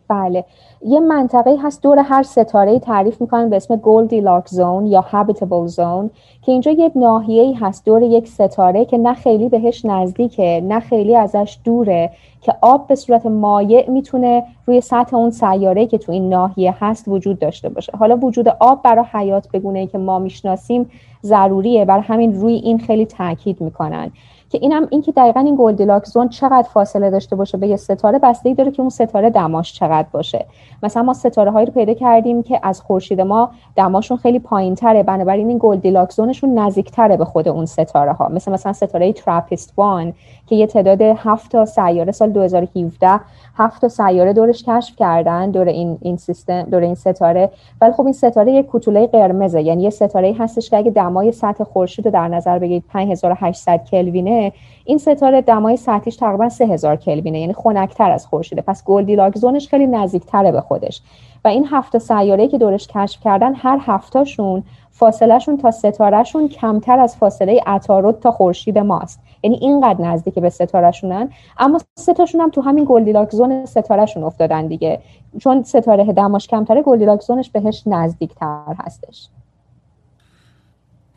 بله. یه منطقه هست دور هر ستاره تعریف می‌کنن به اسم Goldilocks zone یا habitable zone که اینجا یه ناحیه هست دور یک ستاره که نه خیلی بهش نزدیکه نه خیلی ازش دوره که آب به صورت مایع می‌تونه روی سطح اون سیاره که تو این ناحیه هست وجود داشته باشه. حالا وجود آب برای حیات بگونه که ما می‌شناسیم ضروریه. برای همین روی این خیلی تاکید می‌کنن. که اینم این که دقیقا این Goldilocks zone چقدر فاصله داشته باشه به یه ستاره بستگی داره که اون ستاره دماش چقدر باشه. مثلا ما ستاره هایی رو پیدا کردیم که از خورشید ما دماشون خیلی پایین تره بنابراین این Goldilocks zone شون نزدیکتره به خود اون ستاره ها مثل مثلا ستاره TRAPPIST-1 که یه تعداد هفت تا سیاره سال 2017 هفت تا سیاره دورش کشف کردن دور این این سیستم دور این ستاره. ولی خب این ستاره یک کوتوله قرمزه یعنی یه ستاره هستش که اگه دمای سطح خورشید رو در نظر بگیرید 5800 کلوینه این ستاره دمای سطحیش تقریبا 3000 کلوینه یعنی خنکتر از خورشیده پس Goldilocks zone ش خیلی نزدیکتره به خودش. و این هفت سیاره که دورش کشف کردن هر هفتاشون فاصلهشون تا ستارهشون کمتر از فاصله عطارد تا خورشید ماست. یعنی اینقدر نزدیک به ستارهشونن. اما سه‌تاشون هم تو همین Goldilocks zone ستارهشون افتادن دیگه. چون ستاره دماش کمتره Goldilocks zone ش بهش نزدیکتر هستش.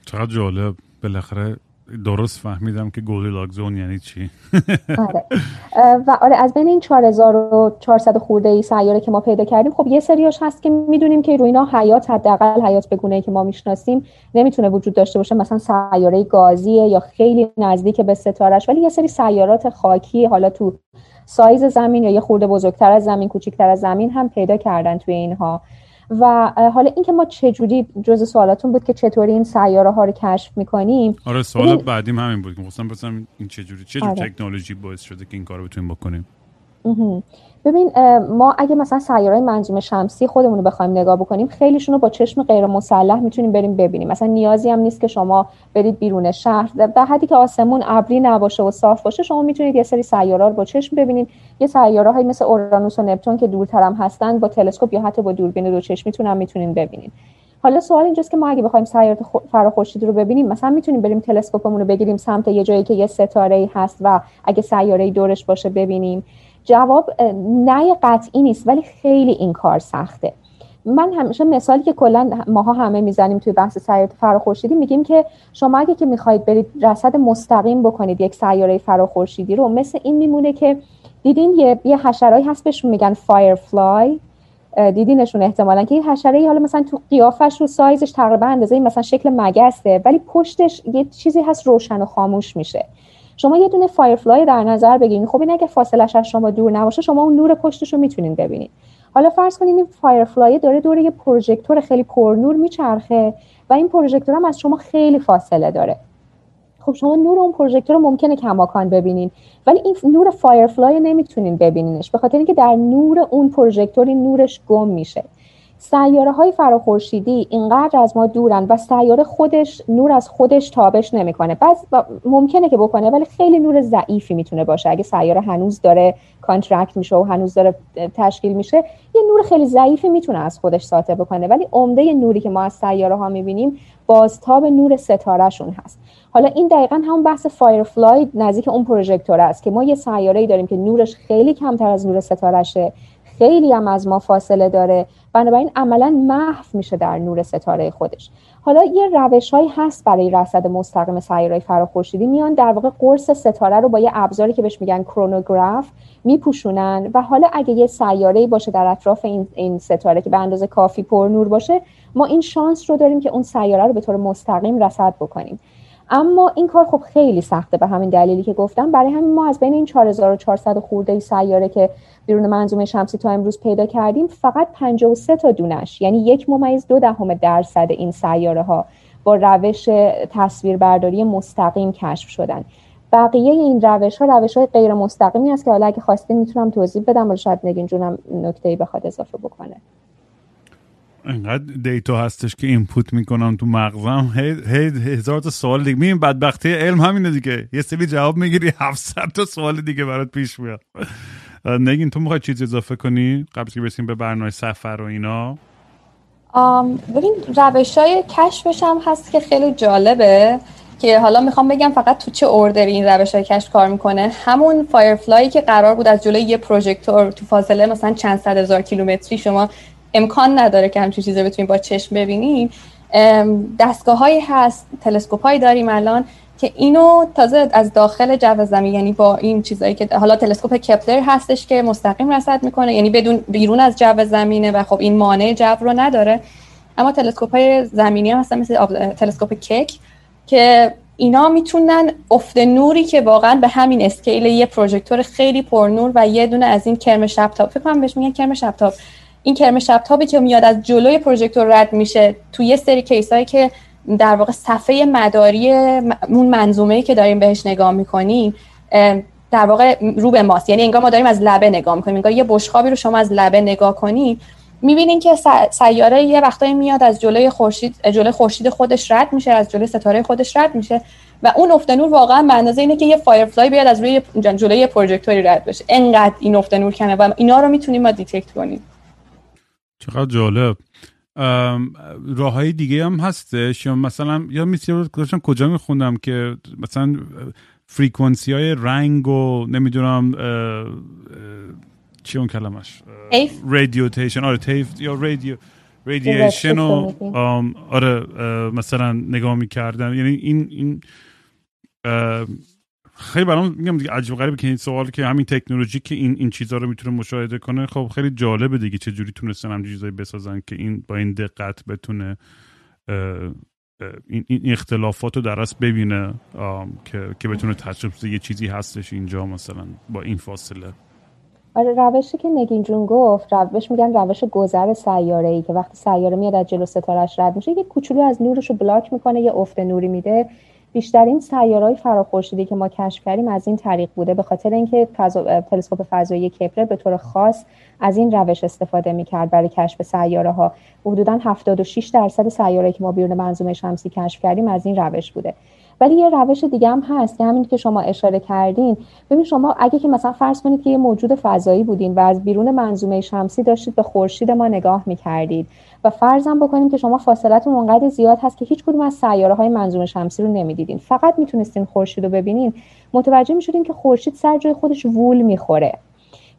چقدر جالب. بالاخره درست فهمیدم که Goldilocks zone یعنی چی؟ آره. و آره از بین این 4400 خورده ای سیاره که ما پیدا کردیم خب یه سریاش هست که می‌دونیم که روی اینا حیات حداقل حیات بگونه که ما می‌شناسیم نمی‌تونه وجود داشته باشه. مثلا سیاره گازیه یا خیلی نزدیک به ستارش ولی یه سری سیارات خاکی حالا تو سایز زمین یا یه خورده بزرگتر از زمین کوچکتر از زمین هم پیدا کردن توی اینها. و حالا اینکه ما چجوری جز سوالاتون بود که چطوری این سیاره ها رو کشف می‌کنیم؟ آره سوال بعدیم همین بود که خواستم این چجوری چجوری آره. تکنولوژی باعث شده که این کارو بتونیم بکنیم؟ ببین ما اگه مثلا سیاره منظومه شمسی خودمون رو بخوایم نگاه بکنیم خیلیشون رو با چشم غیر مسلح می‌تونیم بریم ببینیم. مثلا نیازی هم نیست که شما برید بیرون شهر. در حدی که آسمون ابری نباشه و صاف باشه شما می‌تونید یه سری سیاره رو با چشم ببینید یه سیاره های مثل اورانوس و نپتون که دورتر هم هستن با تلسکوپ یا حتی با دوربین دو چشم می‌تونن می‌تونین ببینید حالا سوال اینجاست که ما اگه بخوایم سیاره فراخورشیدی رو ببینیم مثلا می‌تونیم بریم تلسکوپمون رو بگیریم سمت یه جایی که یه ستاره هست و اگه سیاره دورش باشه ببینیم. جواب نه قطعی نیست ولی خیلی این کار سخته. من همیشه مثالی که کلا ماها همه می‌زنیم توی بحث سیاره فراخورشیدی میگیم که شما اگه که می‌خواید برید رصد مستقیم بکنید یک سیاره فراخورشیدی رو مثل این میمونه که دیدین یه, یه حشرهایی هست بهشون میگن firefly دیدینشون احتمالا که این حشره حالا مثلا تو قیافش رو سایزش تقریبا اندازه مثلا شکل مگسته ولی پشتش یه چیزی هست روشن و خاموش میشه. شما یه دونه firefly در نظر بگیرید خب این اگه فاصلش از شما دور نباشه شما اون نور پشتش رو می‌تونید ببینید حالا فرض کنید این firefly داره دور یه پروژکتور خیلی پرنور میچرخه و این پروژکتور هم از شما خیلی فاصله داره. خب شما نور اون پروژکتور رو ممکنه کماکان ببینین ولی این نور firefly نمی‌تونین ببینینش. به خاطر اینکه در نور اون پروژکتور نورش گم میشه. سیاره های فراخورشیدی اینقدر از ما دورن و سیاره خودش نور از خودش تابش نمی‌کنه. بعضا ممکنه که بکنه ولی خیلی نور ضعیفی می‌تونه باشه. اگه سیاره هنوز داره contract میشه و هنوز داره تشکیل میشه یه نور خیلی ضعیفی می‌تونه از خودش ساطع بکنه. ولی عمده نوری که ما از سیاره ها می‌بینیم بازتاب نور ستارهشون هست. حالا این دقیقا همون بحث فایرفلای نزدیک اون پروژکتور است که ما یه سیاره ای داریم که نورش خیلی کمتر از نور ستارهشه. خیلی هم از ما فاصله داره. بنابراین عملا محو میشه در نور ستاره خودش. حالا یه روش هایی هست برای رصد مستقیم سیاره فراخورشیدی میان در واقع قرص ستاره رو با یه ابزاری که بهش میگن کرونوگراف میپوشونن و حالا اگه یه سیاره باشه در اطراف این, این ستاره که به اندازه کافی پر نور باشه ما این شانس رو داریم که اون سیاره رو به طور مستقیم رصد بکنیم. اما این کار خب خیلی سخته به همین دلیلی که گفتم. برای همین ما از بین این 4400 خورده سیاره که بیرون منظومه شمسی تا امروز پیدا کردیم فقط 53 تا دونش یعنی یک ممیز دو دهم درصد این سیاره ها با روش تصویربرداری مستقیم کشف شدن. بقیه این روش ها روش های غیر مستقیمی است که حالا اگه خواستین می‌تونم توضیح بدم ولی شاید نگین جونم نکته ای بخواد اضافه بکنه. اینقدر دیتا هستش که اینپوت می‌کنم تو مغزم. هی, هزار تا سوال دیگه. میبین بدبختی علم همینه دیگه. یه سری جواب می‌گیری 700 تا سوال دیگه برات پیش میاد. نگین تو می‌خوای چیزی اضافه کنی؟ قبل که برسیم به برنامه سفر و اینا. ببین روش های کشفش هم هست که خیلی جالبه که حالا می‌خوام بگم فقط تو چه اوردری این روش های کشف کار می‌کنه. همون فایرفلایی که قرار بود از جلوی یه پروژکتور تو فاصله مثلا چند صد هزار کیلومتری شما امکان نداره که همچین چیزی بتونیم با چشم ببینیم دستگاه هایی هست تلسکوپ هایی داریم الان که اینو تازه از داخل جو زمین یعنی با این چیزایی که حالا تلسکوپ کپلر هستش که مستقیم رصد می‌کنه یعنی بدون بیرون از جو زمینه و خب این مانع جو رو نداره. اما تلسکوپ های زمینی هم هستن مثل تلسکوپ کک که اینا می‌تونن افت نوری که واقعا به همین اسکیل یه پروژکتور خیلی پرنور و یه دونه از این کرم شبتاب فکر کنم بهش میگن کرم شبتاب این کرم شبتابی که میاد از جلوی پروژکتور رد میشه تو یه سری کیسایی که در واقع صفحه مداری اون منظومه که داریم بهش نگاه می‌کنیم در واقع رو به ماست. یعنی انگار ما داریم از لبه نگاه می‌کنیم انگار یه بشقابی رو شما از لبه نگاه کنید می‌بینین که سیاره یه وقتایی میاد از جلوی خورشید جلوی خورشید خودش رد میشه از جلوی ستاره خودش رد میشه و اون افت نور واقعا به اینه که یه firefly بیاد از روی جلوی پروژکتوری رد بشه. انقدر این افت نور کمه و اینا رو می‌تونیم ما detect کنیم. چقدر جالب. راه های دیگه هم هستش؟ یا مثلا یا میسی کجا میخوندم که مثلا frequency های رنگ و نمی‌دونم چی اون کلمش؟ رادیوتیشن آره تیف یا رادیو رادییشن و آره مثلا نگاه می‌کردن یعنی این این خیلی برام میگم دیگه عجیب غریبه که این سوال که همین تکنولوژی که این این چیزها رو می‌تونه مشاهده کنه خب خیلی جالبه دیگه چه جوری تونستن هم چیزایی بسازن که این با این دقت بتونه این, این اختلافات رو درست ببینه که که بتونه تشخیص یه چیزی هستش اینجا مثلا با این فاصله. آره روشی که نگین جون گفت روش میگن روش گذر سیاره ای که وقتی سیاره میاد از جلو ستارش رد میشه یه کوچولو از نورش رو بلاک می‌کنه یه افت نوری میده. بیشترین سیارهای فراخورشیدی که ما کشف کردیم از این طریق بوده. به خاطر اینکه تلسکوپ فضایی کپلر به طور خاص از این روش استفاده می‌کرد برای کشف سیاره ها حدودا 76 درصد سیاره که ما بیرون منظومه شمسی کشف کردیم از این روش بوده. ولی یه روش دیگه هم هست که همین که شما اشاره کردین. ببین شما اگه که مثلا فرض کنید که یه موجود فضایی بودین و از بیرون منظومه شمسی داشتید به خورشید ما نگاه می‌کردید. و فرضم بکنیم که شما فاصلتون اونقدر زیاد هست که هیچ کدوم از سیاره های منظومه شمسی رو نمی‌دیدین. فقط می‌تونستین خورشید رو ببینین. متوجه می‌شدین که خورشید سر جای خودش وول می‌خوره.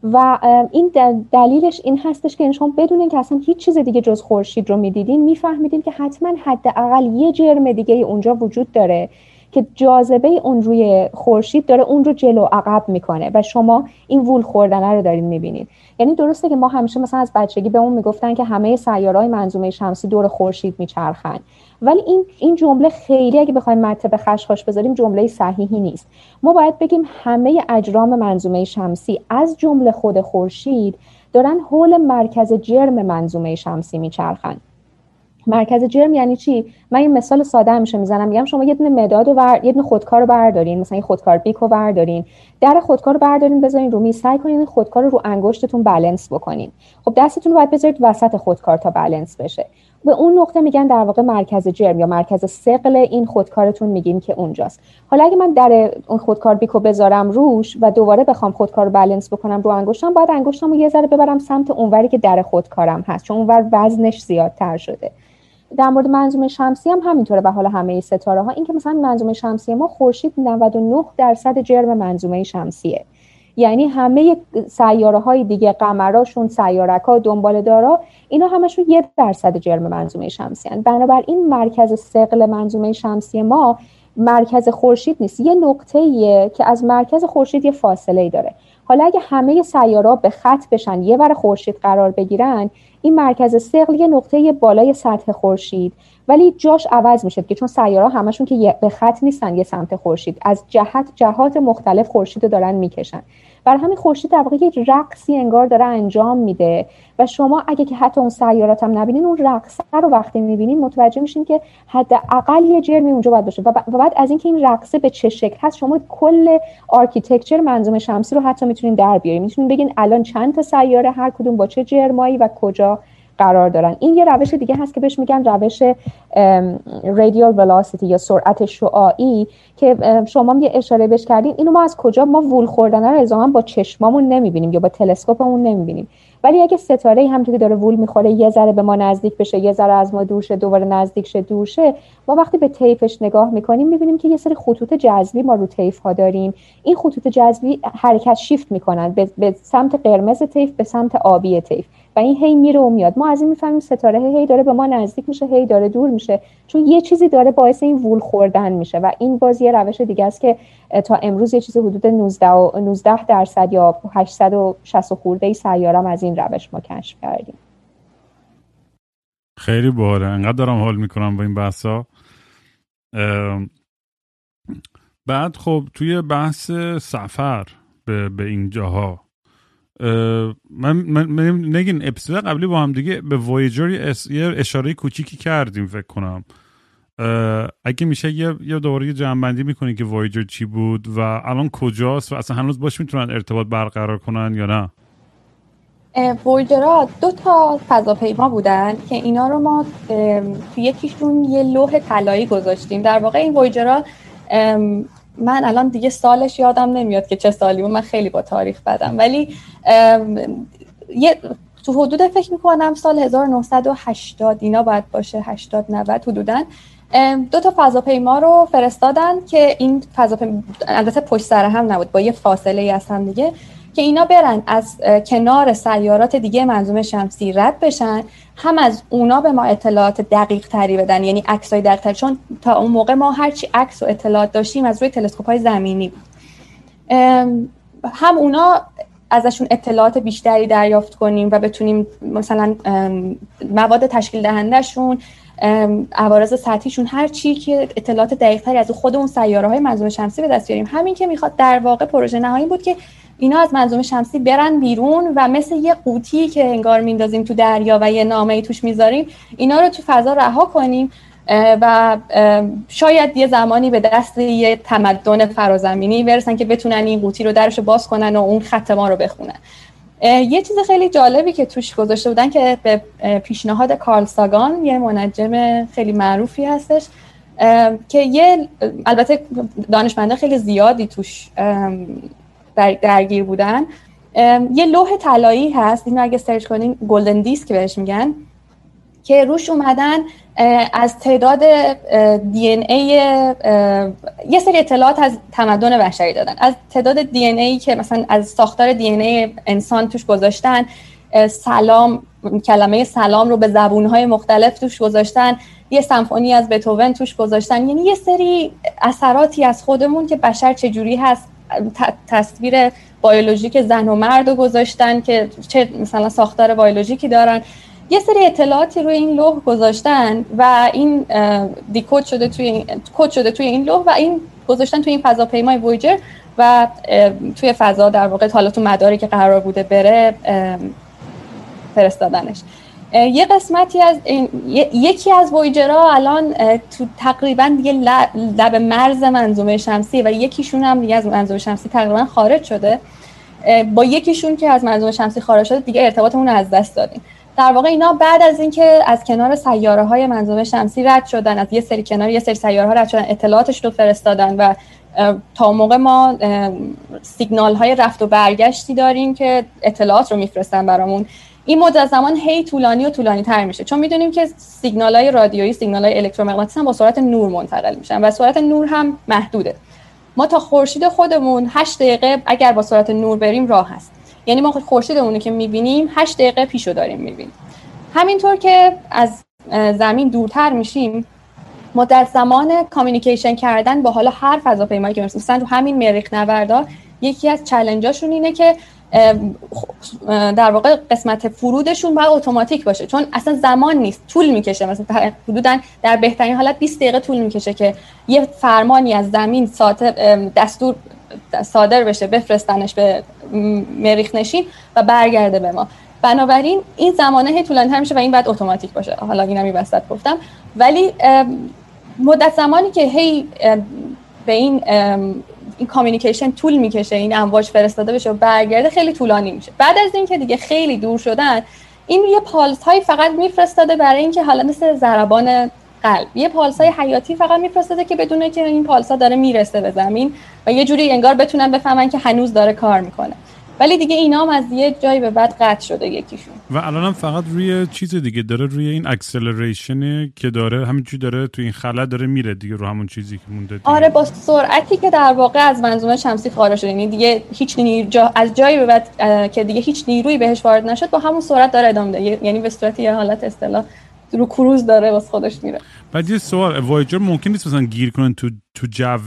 و این دلیلش این هستش که شما بدون که اصلا هیچ چیز دیگه جز خورشید رو می‌دیدین میفهمیدین که حتما حداقل یه جرم دیگه اونجا وجود داره. که جاذبه اون روی خورشید داره اون رو جلو عقب می‌کنه و شما این وول خوردنه رو دارین می‌بینید. یعنی درسته که ما همیشه مثلا از بچگی به اون می‌گفتن که همه سیارهای منظومه شمسی دور خورشید میچرخن. ولی این این جمله خیلی اگه بخوایم مته به خشخاش بذاریم جمله صحیحی نیست. ما باید بگیم همه اجرام منظومه شمسی از جمله خود خورشید دارن حول مرکز جرم منظومه شمسی میچرخن. مرکز جرم یعنی چی؟ من این مثال ساده میشه می‌زنم. میگم شما یه دونه مداد و بر... یه دونه خودکار رو بردارین. مثلا یه خودکار بیک رو بردارین. در خودکار رو بردارین بذارین رو میز. سعی کنین خودکار رو رو انگشتتون بالانس بکنین. خب دستتون رو باید بذارید وسط خودکار تا بالانس بشه. به اون نقطه میگن در واقع مرکز جرم یا مرکز سقل این خودکارتون میگیم که اونجاست. حالا اگه من در اون خودکار بیکو بذارم روش و دوباره بخوام خودکار رو بالانس بکنم رو انگشتم باید انگشتم یه ذره ببرم سمت اونوری که در خودکارم هست. چون اونور وزنش زیادتر شده. در مورد منظومه شمسی هم همینطوره به حال همه ستاره ها این که مثلا منظومه شمسی ما خورشید 99 درصد جرم منظومه شمسیه. یعنی همه سیاره های دیگه قمراشون سیارک ها دنبال دارا اینا همشون یه درصد جرم منظومه شمسی هن. بنابراین مرکز سقل منظومه شمسی ما مرکز خورشید نیست. یه نقطه که از مرکز خورشید یه فاصله ای داره. حالا اگه همه سیاره به خط بشن یه ور خورشید قرار بگیرن این مرکز ثقل یه نقطه بالای سطح خورشید ولی جاش عوض میشه که چون سیاره همشون که به خط نیستن یه سمت خورشید. از جهت جهات مختلف خورشید رو دارن می‌کشن. برا همین خورشید در واقع یک رقصی انگار داره انجام میده. و شما اگه که حتی اون سیارات هم نبینین اون رقصه رو وقتی می‌بینین متوجه میشین که حداقل یه جرمی اونجا باید باشه. و بعد از اینکه این رقصه به چه شکل هست شما کل architecture منظومه شمسی رو حتی می‌تونین در بیارین. می‌تونین بگین الان چند تا سیاره هر کدوم با چه جرمایی و کجا. قرار دارن. این یه روش دیگه هست که بهش میگن روش رادیال ولاسیتی یا سرعت شعاعی که شما یه اشاره بهش کردین. اینو ما از کجا؟ ما وول خوردن رو الزاما با چشمامون نمی‌بینیم یا با تلسکوپمون نمی‌بینیم. ولی اگه ستاره همونطوری که داره وول می‌خوره یه ذره به ما نزدیک بشه یه ذره از ما دور شه دوباره نزدیک شه دور شه ما وقتی به طیفش نگاه می‌کنیم می‌بینیم که یه سری خطوط جذبی ما رو طیف ها داریم. این خطوط جذبی حرکت شیفت می‌کنن به سمت قرمز طیف به سمت آبی طیف. و این هی میره و میاد. ما از این می‌فهمیم ستاره هی داره به ما نزدیک میشه هی داره دور میشه. چون یه چیزی داره باعث این وول خوردن میشه و این باز یه روش دیگه است که تا امروز یه چیز حدود 19 و 19 درصد یا 860 خورده ای سیارم از این روش ما کشف کردیم. خیلی باحاله. انقدر دارم حال می‌کنم با این بحثا. بعد خب توی بحث سفر به, به این جاها من, من, نگین اپیزود قبلی با هم دیگه به وایجر یه اشاره کوچیکی کردیم فکر کنم. اگه میشه یه یه دوباره جنبندی می‌کنی که وایجر چی بود و الان کجاست و اصلا هنوز باش می‌تونن ارتباط برقرار کنن یا نه؟ وایجرها دو تا فضاپیما بودن که اینا رو ما توی یکیشون یه لوح طلایی گذاشتیم. در واقع این وایجرها من الان دیگه سالش یادم نمیاد که چه سالی بود. من خیلی با تاریخ بدم. ولی یه تو حدود فکر می‌کنم سال 1980 اینا باید باشه 80 90 حدودا دو تا فضاپیما رو فرستادن که این فضاپیما البته پشت سر هم نبود با یه فاصله ای از هم دیگه. که اینا برن از کنار سیارات دیگه منظومه شمسی رد بشن هم از اونا به ما اطلاعات دقیق تری بدن یعنی عکسای دقیق چون تا اون موقع ما هرچی عکس و اطلاعات داشتیم از روی تلسکوپ های زمینی بود. هم اونا ازشون اطلاعات بیشتری دریافت کنیم و بتونیم مثلا مواد تشکیل دهندهشون عوارض سطحیشون هر چی که اطلاعات دقیقتری از خود اون سیاره های منظومه شمسی به دست بیاریم. همین که می‌خواد در واقع پروژه نهایی بود که اینا از منظومه شمسی برن بیرون و مثل یه قوطی که انگار میندازیم تو دریا و یه نامه توش می‌ذاریم اینا رو تو فضا رها کنیم و شاید یه زمانی به دست یه تمدن فرازمینی برسن که بتونن این قوطی رو درش باز کنن و اون خط ما رو بخونن. یه چیز خیلی جالبی که توش گذاشته بودن که به پیشنهاد کارل ساگان یه منجم خیلی معروفی هستش که یه البته دانشمنده خیلی زیادی توش درگیر بودن. یه لوح طلایی هست. اینو اگه سرچ کنین گلدن دیسک بهش میگن که روش اومدن از تعداد دی این ای یه سری اطلاعات از تمدن بشری دادن. از تعداد دی این ای که مثلا از ساختار دی این ای انسان توش گذاشتن سلام کلمه سلام رو به زبونهای مختلف توش گذاشتن یه سمفونی از بتوون توش گذاشتن. یعنی یه سری اثراتی از خودمون که بشر چجوری هست تصویر بیولوژیک زن و مرد رو گذاشتن که چه مثلا ساختار بیولوژیکی دارن. یه سری اطلاعاتی روی این لوح گذاشتن و این دیکود شده توی کد شده توی این لوح و این گذاشتن توی این فضاپیمای وویجر و توی فضا در واقع حالا تو مداری که قرار بوده بره فرستادنش. یه قسمتی از یکی از وویجرها الان تو تقریبا دیگه لب مرز منظومه شمسی و یکیشون هم دیگه از منظومه شمسی تقریبا خارج شده. با یکیشون که از منظومه شمسی خارج شده دیگه ارتباطمون از دست دادیم. در واقع اینا بعد از اینکه از کنار سیاره های منظومه شمسی رد شدن از یه سری کنار یه سری سیاره ها رد شدن اطلاعاتش رو فرستادن و تا موقع ما سیگنال های رفت و برگشتی داریم که اطلاعات رو میفرستن برامون. این مدت زمان هی طولانی و طولانی تر میشه. چون می‌دونیم که سیگنال های رادیویی سیگنال های الکترومغناطیسی هم با سرعت نور منتقل میشن و سرعت نور هم محدوده. ما تا خورشید خودمون 8 دقیقه اگر با سرعت نور بریم راه هست. یعنی ما خورشیدمون که می‌بینیم 8 دقیقه پیشو داریم می‌بینیم. همینطور که از زمین دورتر میشیم مدت زمان کامیونیکیشن کردن با حالا هر فضاپیمایی که مثلا تو همین مریخ نوردا یکی از چلنجاشون اینه که در واقع قسمت فرودشون باید اتوماتیک باشه. چون اصلا زمان نیست. طول می‌کشه. مثلا حدودا در بهترین حالت 20 دقیقه طول می‌کشه که یه فرمانی از زمین دستور صادر بشه بفرستنش به مریخ نشین و برگرده به ما. بنابراین این زمانه هی طولانی میشه و این باید اتوماتیک باشه. حالا اینم این گفتم. ولی مدت زمانی که هی به این این کامیونیکیشن طول می‌کشه این امواج فرستاده بشه و برگرده خیلی طولانی میشه. بعد از اینکه دیگه خیلی دور شدن این یه پالس هایی فقط میفرستاده برای اینکه حالا مثل ضربان قلب. یه پالس های حیاتی فقط میفرستاده که بدونه که این پالس ها داره می‌رسه به زمین و یه جوری انگار بتونن بفهمن که هنوز داره کار می‌کنه. ولی دیگه اینا هم از یه جایی به بعد قطع شده یکیشون. و الان هم فقط روی چیز دیگه داره روی این acceleration که داره همینجوری داره تو این خلا داره میره دیگه رو همون چیزی که مونده دیگه. آره با سرعتی که در واقع از منظومه شمسی خارج شده یعنی دیگه هیچ نیر جا... از جایی به بعد که دیگه هیچ نیرویی بهش وارد نشد با همون سرعت داره ادامه یعنی به صورت یه حالت اصطلاح رو کروز داره واسه خودش میره. بعد یه سوال وایجر ممکن نیست مثلا گیر کنن تو تو جو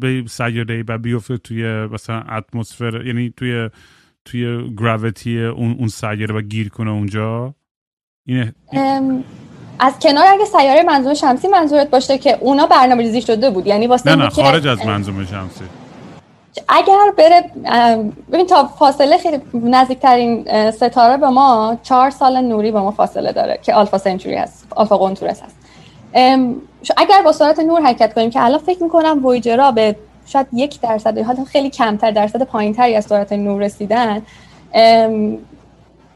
یه سیاره و بیفته توی مثلا اتمسفر یعنی توی توی گراویتی اون اون سیاره و گیر کنه اونجا؟ اینه. از کنار اگه سیاره منظومه شمسی منظورت باشه که اونا برنامه‌ریزی شده بود یعنی واسه نه نه خارج از منظومه شمسی. اگر بره ببین تا فاصله خیلی نزدیکترین ستاره به ما چهار سال نوری به ما فاصله داره که آلفا سنچوری هست آلفا قنتورس هست. اگر با سرعت نور حرکت کنیم که الان فکر می‌کنم ویجرا به شاید یک درصد حالا خیلی کمتر درصد پایینتری از سرعت نور رسیدن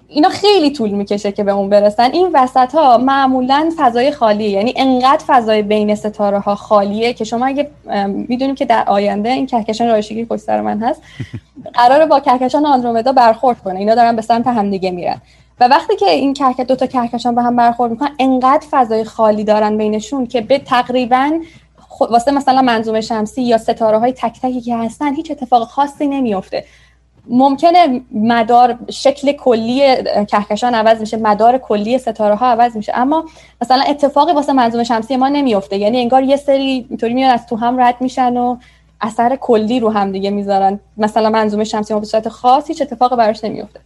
اینا خیلی طول می‌کشه که به اون برسن. این وسط ها معمولا فضای خالیه یعنی انقدر فضای بین ستاره ها خالیه که شما اگه می‌دونیم که در آینده این کهکشان رایشگی پشت سر من هست قراره با کهکشان آندرومدا برخورد کنه. اینا دارن به سمت همدیگه میرن. و وقتی که این کهکشان دو تا کهکشان به هم برخورد می‌کنن انقدر فضای خالی دارن بینشون که به تقریبا واسه مثلا منظومه شمسی یا ستاره های تک تکی که هستن هیچ اتفاق خاصی نمیفته ممکنه مدار شکل کلی کهکشان عوض میشه مدار کلی ستاره ها عوض میشه اما مثلا اتفاقی واسه منظومه شمسی ما نمیفته یعنی انگار یه سری اینطوری میان از تو هم رد میشن و اثر کلی رو هم دیگه می‌ذارن. مثلا منظومه شمسی ما به صورت خاص هیچ اتفاقی براش نمیفته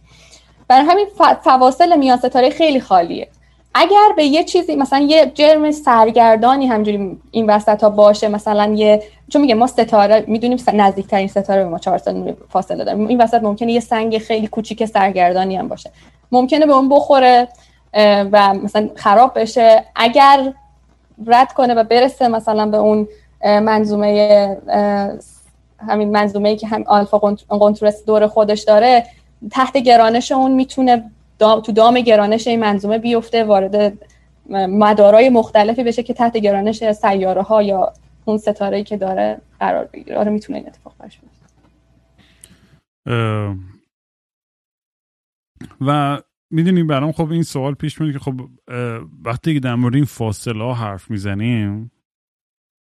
برای همین فواصل میان ستاره خیلی خالیه. اگر به یه چیزی مثلا یه جرم سرگردانی همجوری این وسط ها باشه مثلا یه چون میگه ما ستاره می‌دونیم نزدیکترین ستاره به ما 4 سال فاصله داریم. این وسط ممکنه یه سنگ خیلی کوچیک سرگردانی هم باشه. ممکنه به اون بخوره و مثلا خراب بشه. اگر رد کنه و برسه مثلا به اون منظومه همین منظومه که هم آلفا قنتورس دور خودش داره تحت گرانش اون می‌تونه تو دام گرانش این منظومه بیفته وارد مدارای مختلفی بشه که تحت گرانش سیاره ها یا اون ستاره که داره قرار بگیره. آره می‌تونه این اتفاق باشه و می‌دونی برام خب این سوال پیش میاد که خب وقتی که در مورد این فاصله ها حرف می‌زنیم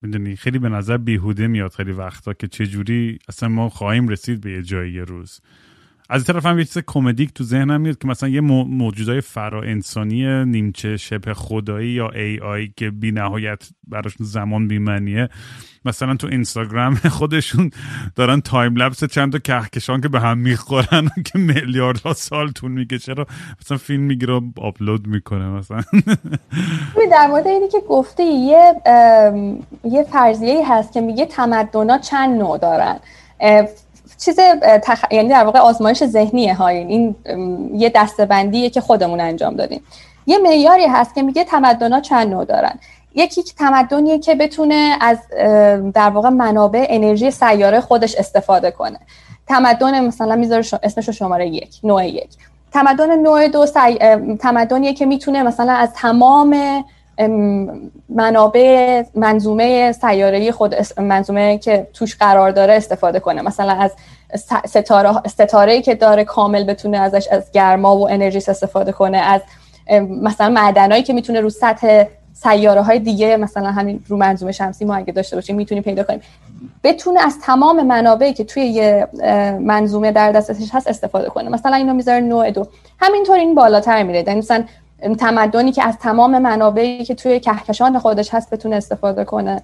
می‌دونی خیلی به نظر بیهوده میاد خیلی وقتا که چجوری اصلا ما خواهیم رسید به یه جایی یه روز. از طرف هم یه چیز comedic تو ذهنم میاد که مثلا یه موجودای فرا انسانی نیمچه شبه خدایی یا AI که بی نهایت براشون زمان بی‌معنیه مثلا تو اینستاگرام خودشون دارن time lapse چند تا کهکشان که به هم می‌خورن که میلیاردها سال طول می‌کشه رو مثلا فیلم می‌گیره و آپلود می‌کنه مثلا. در مورد اینی که گفته یه یه فرضیه هست که میگه تمدنا چند نوع دارن. چیز تخ... یعنی در واقع آزمایش ذهنیه های این یه دستبندیه که خودمون انجام دادیم. یه معیاری هست که میگه تمدن چند نوع دارن. یکی تمدنیه که بتونه از در واقع منابع انرژی سیاره خودش استفاده کنه. تمدن مثلا می‌ذاره اسمش شماره یک نوع یک. تمدن نوع دو سی... تمدنیه که می‌تونه مثلا از تمام منابع منظومه سیاره خود منظومه که توش قرار داره استفاده کنه. مثلا از ستاره که داره کامل بتونه ازش از گرما و انرژی استفاده کنه. از مثلا معدنایی که می‌تونه رو سطح سیاره های دیگه مثلا همین رو منظومه شمسی ما اگه داشته باشیم می‌تونیم پیدا کنیم. بتونه از تمام منابعی که توی یه منظومه در دستش هست استفاده کنه. مثلا اینو می‌ذاره نوع دو. همینطور این بالاتر میره. یعنی مثلا تمدنی که از تمام منابعی که توی کهکشان خودش هست بتونه استفاده کنه.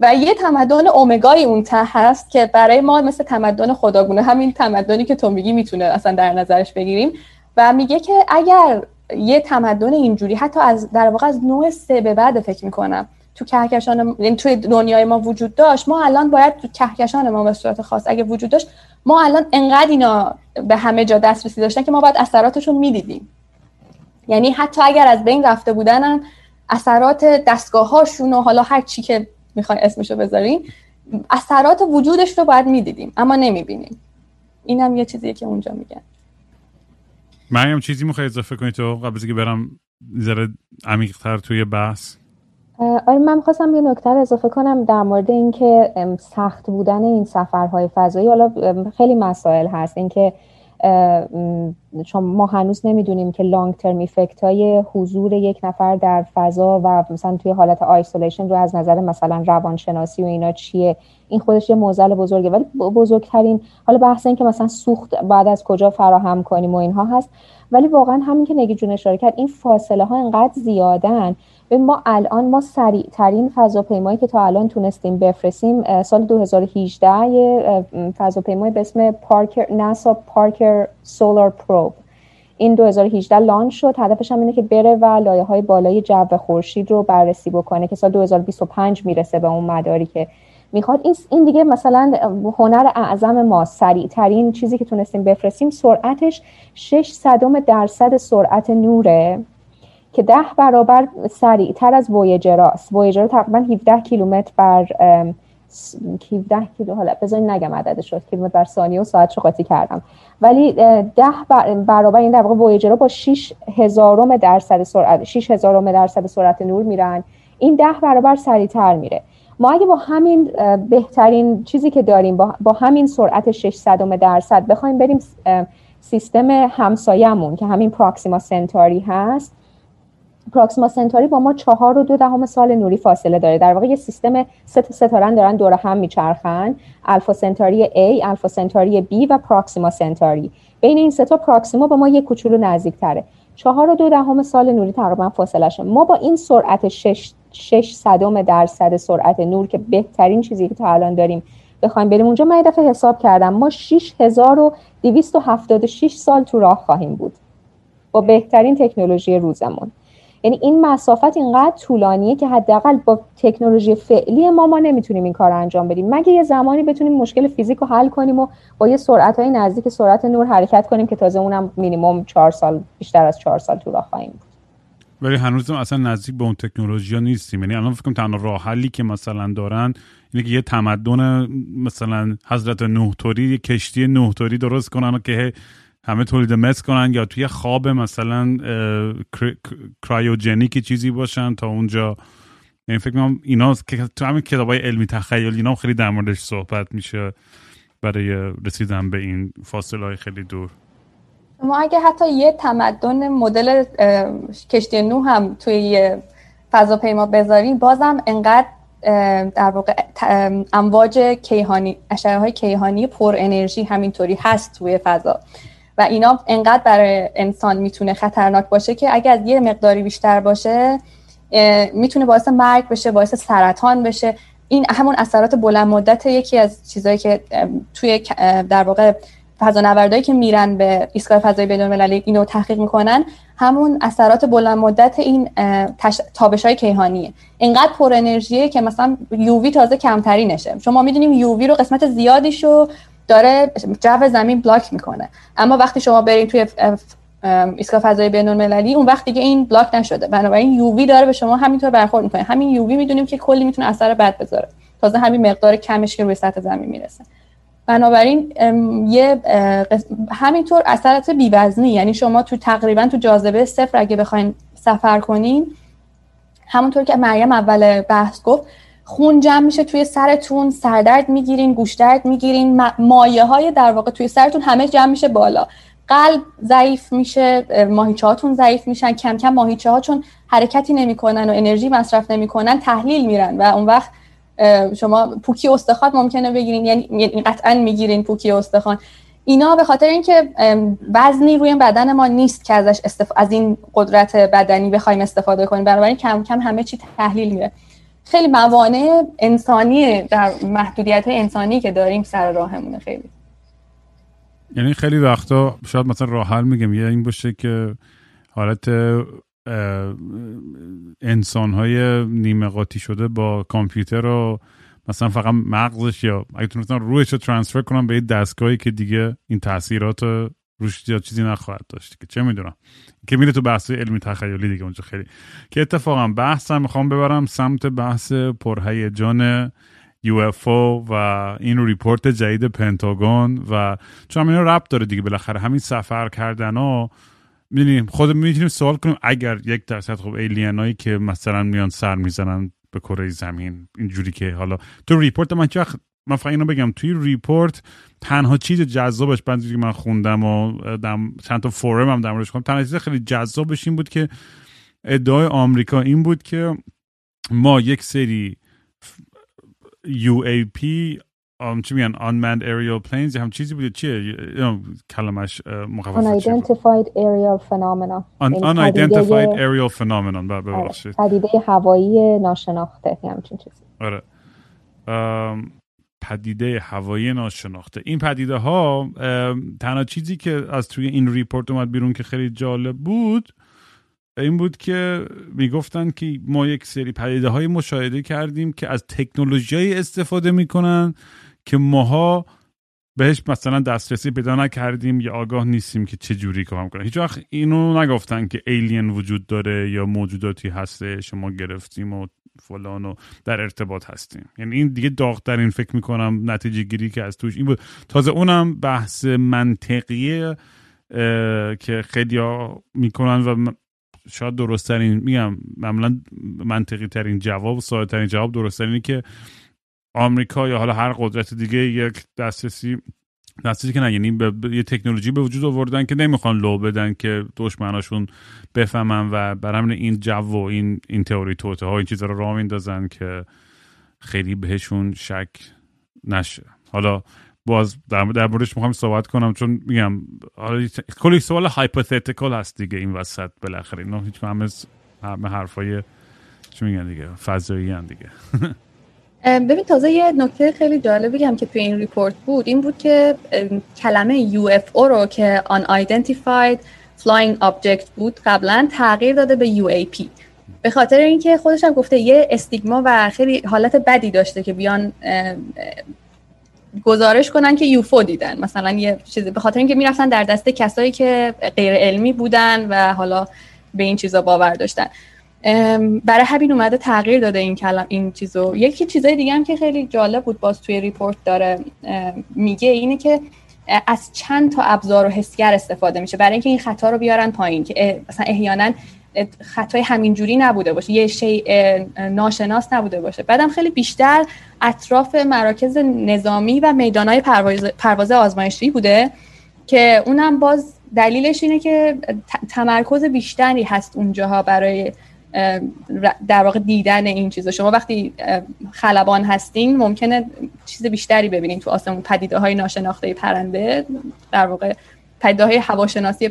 و یه تمدن اومگای اون ته هست که برای ما مثل تمدن خداگونه همین تمدنی که تو میگی می‌تونه اصلا در نظرش بگیریم. و میگه که اگر یه تمدن اینجوری حتی از در واقع از نوع سه به بعد فکر می‌کنم تو کهکشان یعنی توی دنیای ما وجود داشت ما الان باید تو کهکشان ما به صورت خاص اگه وجود داشت ما الان انقدر اینا به همه جا دسترسی داشتن که ما باید اثراتشون می‌دیدیم. یعنی حتی اگر از بین رفته بودن اثرات دستگاه هاشون و حالا هر چی که می‌خوای اسمشو بذارین اثرات وجودش رو باید می‌دیدیم اما نمی‌بینیم. اینم یه چیزیه که اونجا میگن. مریم چیزی می‌خوای اضافه کنی تو؟ قبل از برم ذره عمیق‌تر توی بحث. آره من خواستم یه نکته اضافه کنم در مورد اینکه سخت بودن این سفرهای فضایی. حالا خیلی مسائل هست. اینکه چون ما هنوز نمی‌دونیم که لانگ ترم افکت های حضور یک نفر در فضا و مثلا توی حالت آیسولیشن رو از نظر مثلا روانشناسی و اینا چیه؟ این خودش یه موزل بزرگه. ولی بزرگترین حالا بحث این که مثلا سوخت بعد از کجا فراهم کنیم و اینها هست. ولی واقعا همین که نگی جون اشاره کرد این فاصله ها انقدر زیادن ما الان ما سریع ترین فضاپیمایی که تا الان تونستیم بفرستیم سال 2018 یه فضاپیمای به اسم پارکر ناسا پارکر سولار پروب. این 2018 لانچ شد. هدفش هم اینه که بره و لایه های بالای جو خورشید رو بررسی بکنه که سال 2025 می‌رسه به اون مداری که می‌خواد. این این دیگه مثلا هنر اعظم ما سریع ترین چیزی که تونستیم بفرستیم سرعتش 6 صدم درصد سرعت نوره. که ده برابر سریعتر از وویجر است. وویجر تقریبا 17 کیلومتر بر 17 کیلو حالا بذارین نگم عددش شد کیلومتر بر ثانیه و ساعت قاطی کردم. ولی ده برابر این در واقع وویجر با 6 هزارم درصد سرعت 6 هزارم درصد سرعت نور میرن. این ده برابر سریعتر میره. ما اگه با همین بهترین چیزی که داریم با, با همین سرعت 600 درصد بخوایم بریم سیستم همسایه‌مون که همین پراکسیما سنتاری هست پراکسیما سنتاری با ما چهار و دو دهم سال نوری فاصله داره. در واقع یه سیستم سه ستارن دارن دور هم میچرخن. الفا سنتاری A، الفا سنتاری B و پراکسیما سنتاری. بین این سه تا پراکسیما با ما یه کوچولو نزدیک تره چهار و دو دهم سال نوری تقریبا فاصله شد ما با این سرعت 6 6 صدم درصد سرعت نور که بهترین چیزی که تا الان داریم بخوایم بریم اونجا من دفعه حساب کردم. ما 6276 سال تو راه خواهیم بود. با بهترین تکنولوژی روزمون. یعنی این مسافت اینقدر طولانیه که حداقل با تکنولوژی فعلی ما ما نمی‌تونیم این کار رو انجام بدیم. مگه یه زمانی بتونیم مشکل فیزیک رو حل کنیم و با یه سرعت های نزدیک سرعت نور حرکت کنیم که تازه اونم مینیمم چهار سال بیشتر از چهار سال راه خواهیم بود. ولی هنوز اصلا نزدیک به اون تکنولوژی ها نیستیم. یعنی الان فکر کنم تنها راه حلی که مثلا دارن اینه که یه تمدن مثلا حضرت نوح توری یه کشتی نوح توری درست کنن که همه تولید مثل کنن یا توی خواب مثلا کرایوجنیکی چیزی باشن تا اونجا. یعنی فکر کنم اینا تو همین کتاب های علمی تخیل اینا خیلی در موردش صحبت میشه برای رسیدن به این فاصله های خیلی دور. ما اگه حتی یه تمدن مدل کشتی نو هم توی فضاپیما بذاریم بازم انقدر در واقع امواج کیهانی اشعه های کیهانی پر انرژی همینطوری هست توی فضا. و اینا انقدر برای انسان می‌تونه خطرناک باشه که اگر یه مقداری بیشتر باشه می‌تونه باعث مرگ بشه باعث سرطان بشه. این همون اثرات بلند مدت یکی از چیزهایی که توی در واقع فضانوردایی که میرن به ایستگاه فضایی بدون المللی اینو تحقیق می‌کنن. همون اثرات بلند مدت این تابش های کیهانیه. اینقدر پر انرژیه که مثلا یووی تازه کمتری نشه شما می‌دونیم یووی رو قسمت زیادیشو داره جو زمین بلاک می‌کنه. اما وقتی شما برید توی ایستگاه فضای بین المللی اون وقت دیگه این بلاک نشده. بنابراین یووی داره به شما همینطور برخورد می‌کنه. همین یووی می‌دونیم که کلی می‌تونه اثر بد بذاره. تازه همین مقدار کمش که روی سطح زمین می‌رسه. بنابراین یه همینطور اثرات بیوزنی یعنی شما تو تقریبا تو جاذبه صفر اگه بخواین سفر کنین همونطور که مریم اول بحث گفت خون جمع میشه توی سرتون سردرد می‌گیرین گوشدرد می‌گیرین مایه های در واقع توی سرتون همه جمع میشه بالا. قلب ضعیف میشه ماهیچه هاتون ضعیف میشن کم کم ماهیچه ها چون حرکتی نمی‌کنن و انرژی مصرف نمی‌کنن تحلیل میرن و اون وقت شما پوکی استخوان ممکنه بگیرین یعنی, یعنی قطعا می‌گیرین پوکی استخوان. اینا به خاطر اینکه وزنی روی بدن ما نیست که ازش استف... از این قدرت بدنی بخوایم استفاده کنیم بنابراین کم کم همه چی تحلیل میره. خیلی موانع انسانی در محدودیت انسانی که داریم سر راهمونه خیلی. یعنی خیلی وقتا شاید مثلا راه حل میگم یه این باشه که حالت انسان های نیمه قاطی شده با کامپیوتر رو مثلا فقط مغزش یا اگه تونستن رویش رو ترانسفر کنم به یه دستگاهی که دیگه این تاثیرات روش یا چیزی نخواهد داشت. که چه می‌دونم. که میره تو بحث علمی تخیلی دیگه اونجا خیلی. که اتفاقا بحثم می‌خوام ببرم سمت بحث پرهیجان UFO و این report جدید پنتاگون و چون اینا ربط داره دیگه بالاخره. همین سفر کردن ها می‌دونیم خود می‌تونیم سوال کنیم اگر یک درصد خب alien ایی که مثلا میان سر می‌زنن به کره زمین اینجوری که حالا تو report من چه من فقط اینو بگم توی report تنها چیز جذابش بعد که من خوندم و چند تا forum هم در موردش خوندم تنها چیز خیلی جذابش این بود که ادعای آمریکا این بود که ما یک سری UAP um, چی میگن؟ Unmanned aerial planes هم چیزی بود چیه؟ کلمش مخفف unidentified aerial phenomena. Un, unidentified aerial phenomenon ببخشید. پدیده هوایی ناشناخته همچین چیزی. آره. پدیده هوایی ناشناخته. این پدیده ها تنها چیزی که از توی این ریپورت اومد بیرون که خیلی جالب بود این بود که می‌گفتن که ما یک سری پدیده های مشاهده کردیم که از تکنولوژی استفاده می‌کنن که ماها بهش مثلا دسترسی پیدا نکردیم یا آگاه نیستیم که چه جوری کار کنه هیچ وقت اینو نگفتن که ایلین وجود داره یا موجوداتی هسته شما گرفتیم و فلان و در ارتباط هستیم. یعنی این دیگه داغترین فکر می‌کنم نتیجه گیری که از توش این بود. تازه اونم بحث منطقیه که خیلی می‌کنن و شاید درست ترین میگم معمولا منطقی ترین جواب ساده ترین جواب درست ترینی که آمریکا یا حالا هر قدرت دیگه یک دسترسی دسترسی که نه یعنی به یه تکنولوژی به وجود آوردن که نمی‌خوان لو بدن که دشمناشون بفهمن و برای این جو و این این تئوری توته ها این چیزا رو راه میندازن که خیلی بهشون شک نشه. حالا باز در, در موردش می‌خوام صحبت کنم چون میگم کلی سوال hypothetical هست دیگه این وسط بالاخره. اینا هیچ همه همه حرفای چی میگن دیگه؟ فضایی هم دیگه. ببین تازه یه نکته خیلی جالبی هم که توی این report بود این بود که کلمه UFO رو که Unidentified Flying Object بود قبلا تغییر داده به UAP به خاطر اینکه خودش هم گفته یه stigma و خیلی حالت بدی داشته که بیان گزارش کنن که یوفو دیدن. مثلا یه چیزی به خاطر اینکه می‌رفتن در دسته کسایی که غیر علمی بودن و حالا به این چیزا باور داشتن. برای همین اومده تغییر داده این کلم این چیزو. یکی چیزای دیگه هم که خیلی جالب بود باز توی ریپورت داره میگه اینه که از چند تا ابزار و حسگر استفاده میشه. برای اینکه این خطا رو بیارن پایین که مثلا احیانا خطای همینجوری نبوده باشه. یه شی ناشناس نبوده باشه. بعدم خیلی بیشتر اطراف مراکز نظامی و میدانهای پرواز, پرواز آزمایشی بوده که اونم باز دلیلش اینه که تمرکز بیشتری هست اونجاها برای در واقع دیدن این چیزا. شما وقتی خلبان هستین ممکنه چیز بیشتری ببینین تو آسمون. پدیده های ناشناخته پرنده در واقع پدیده های هواشناسی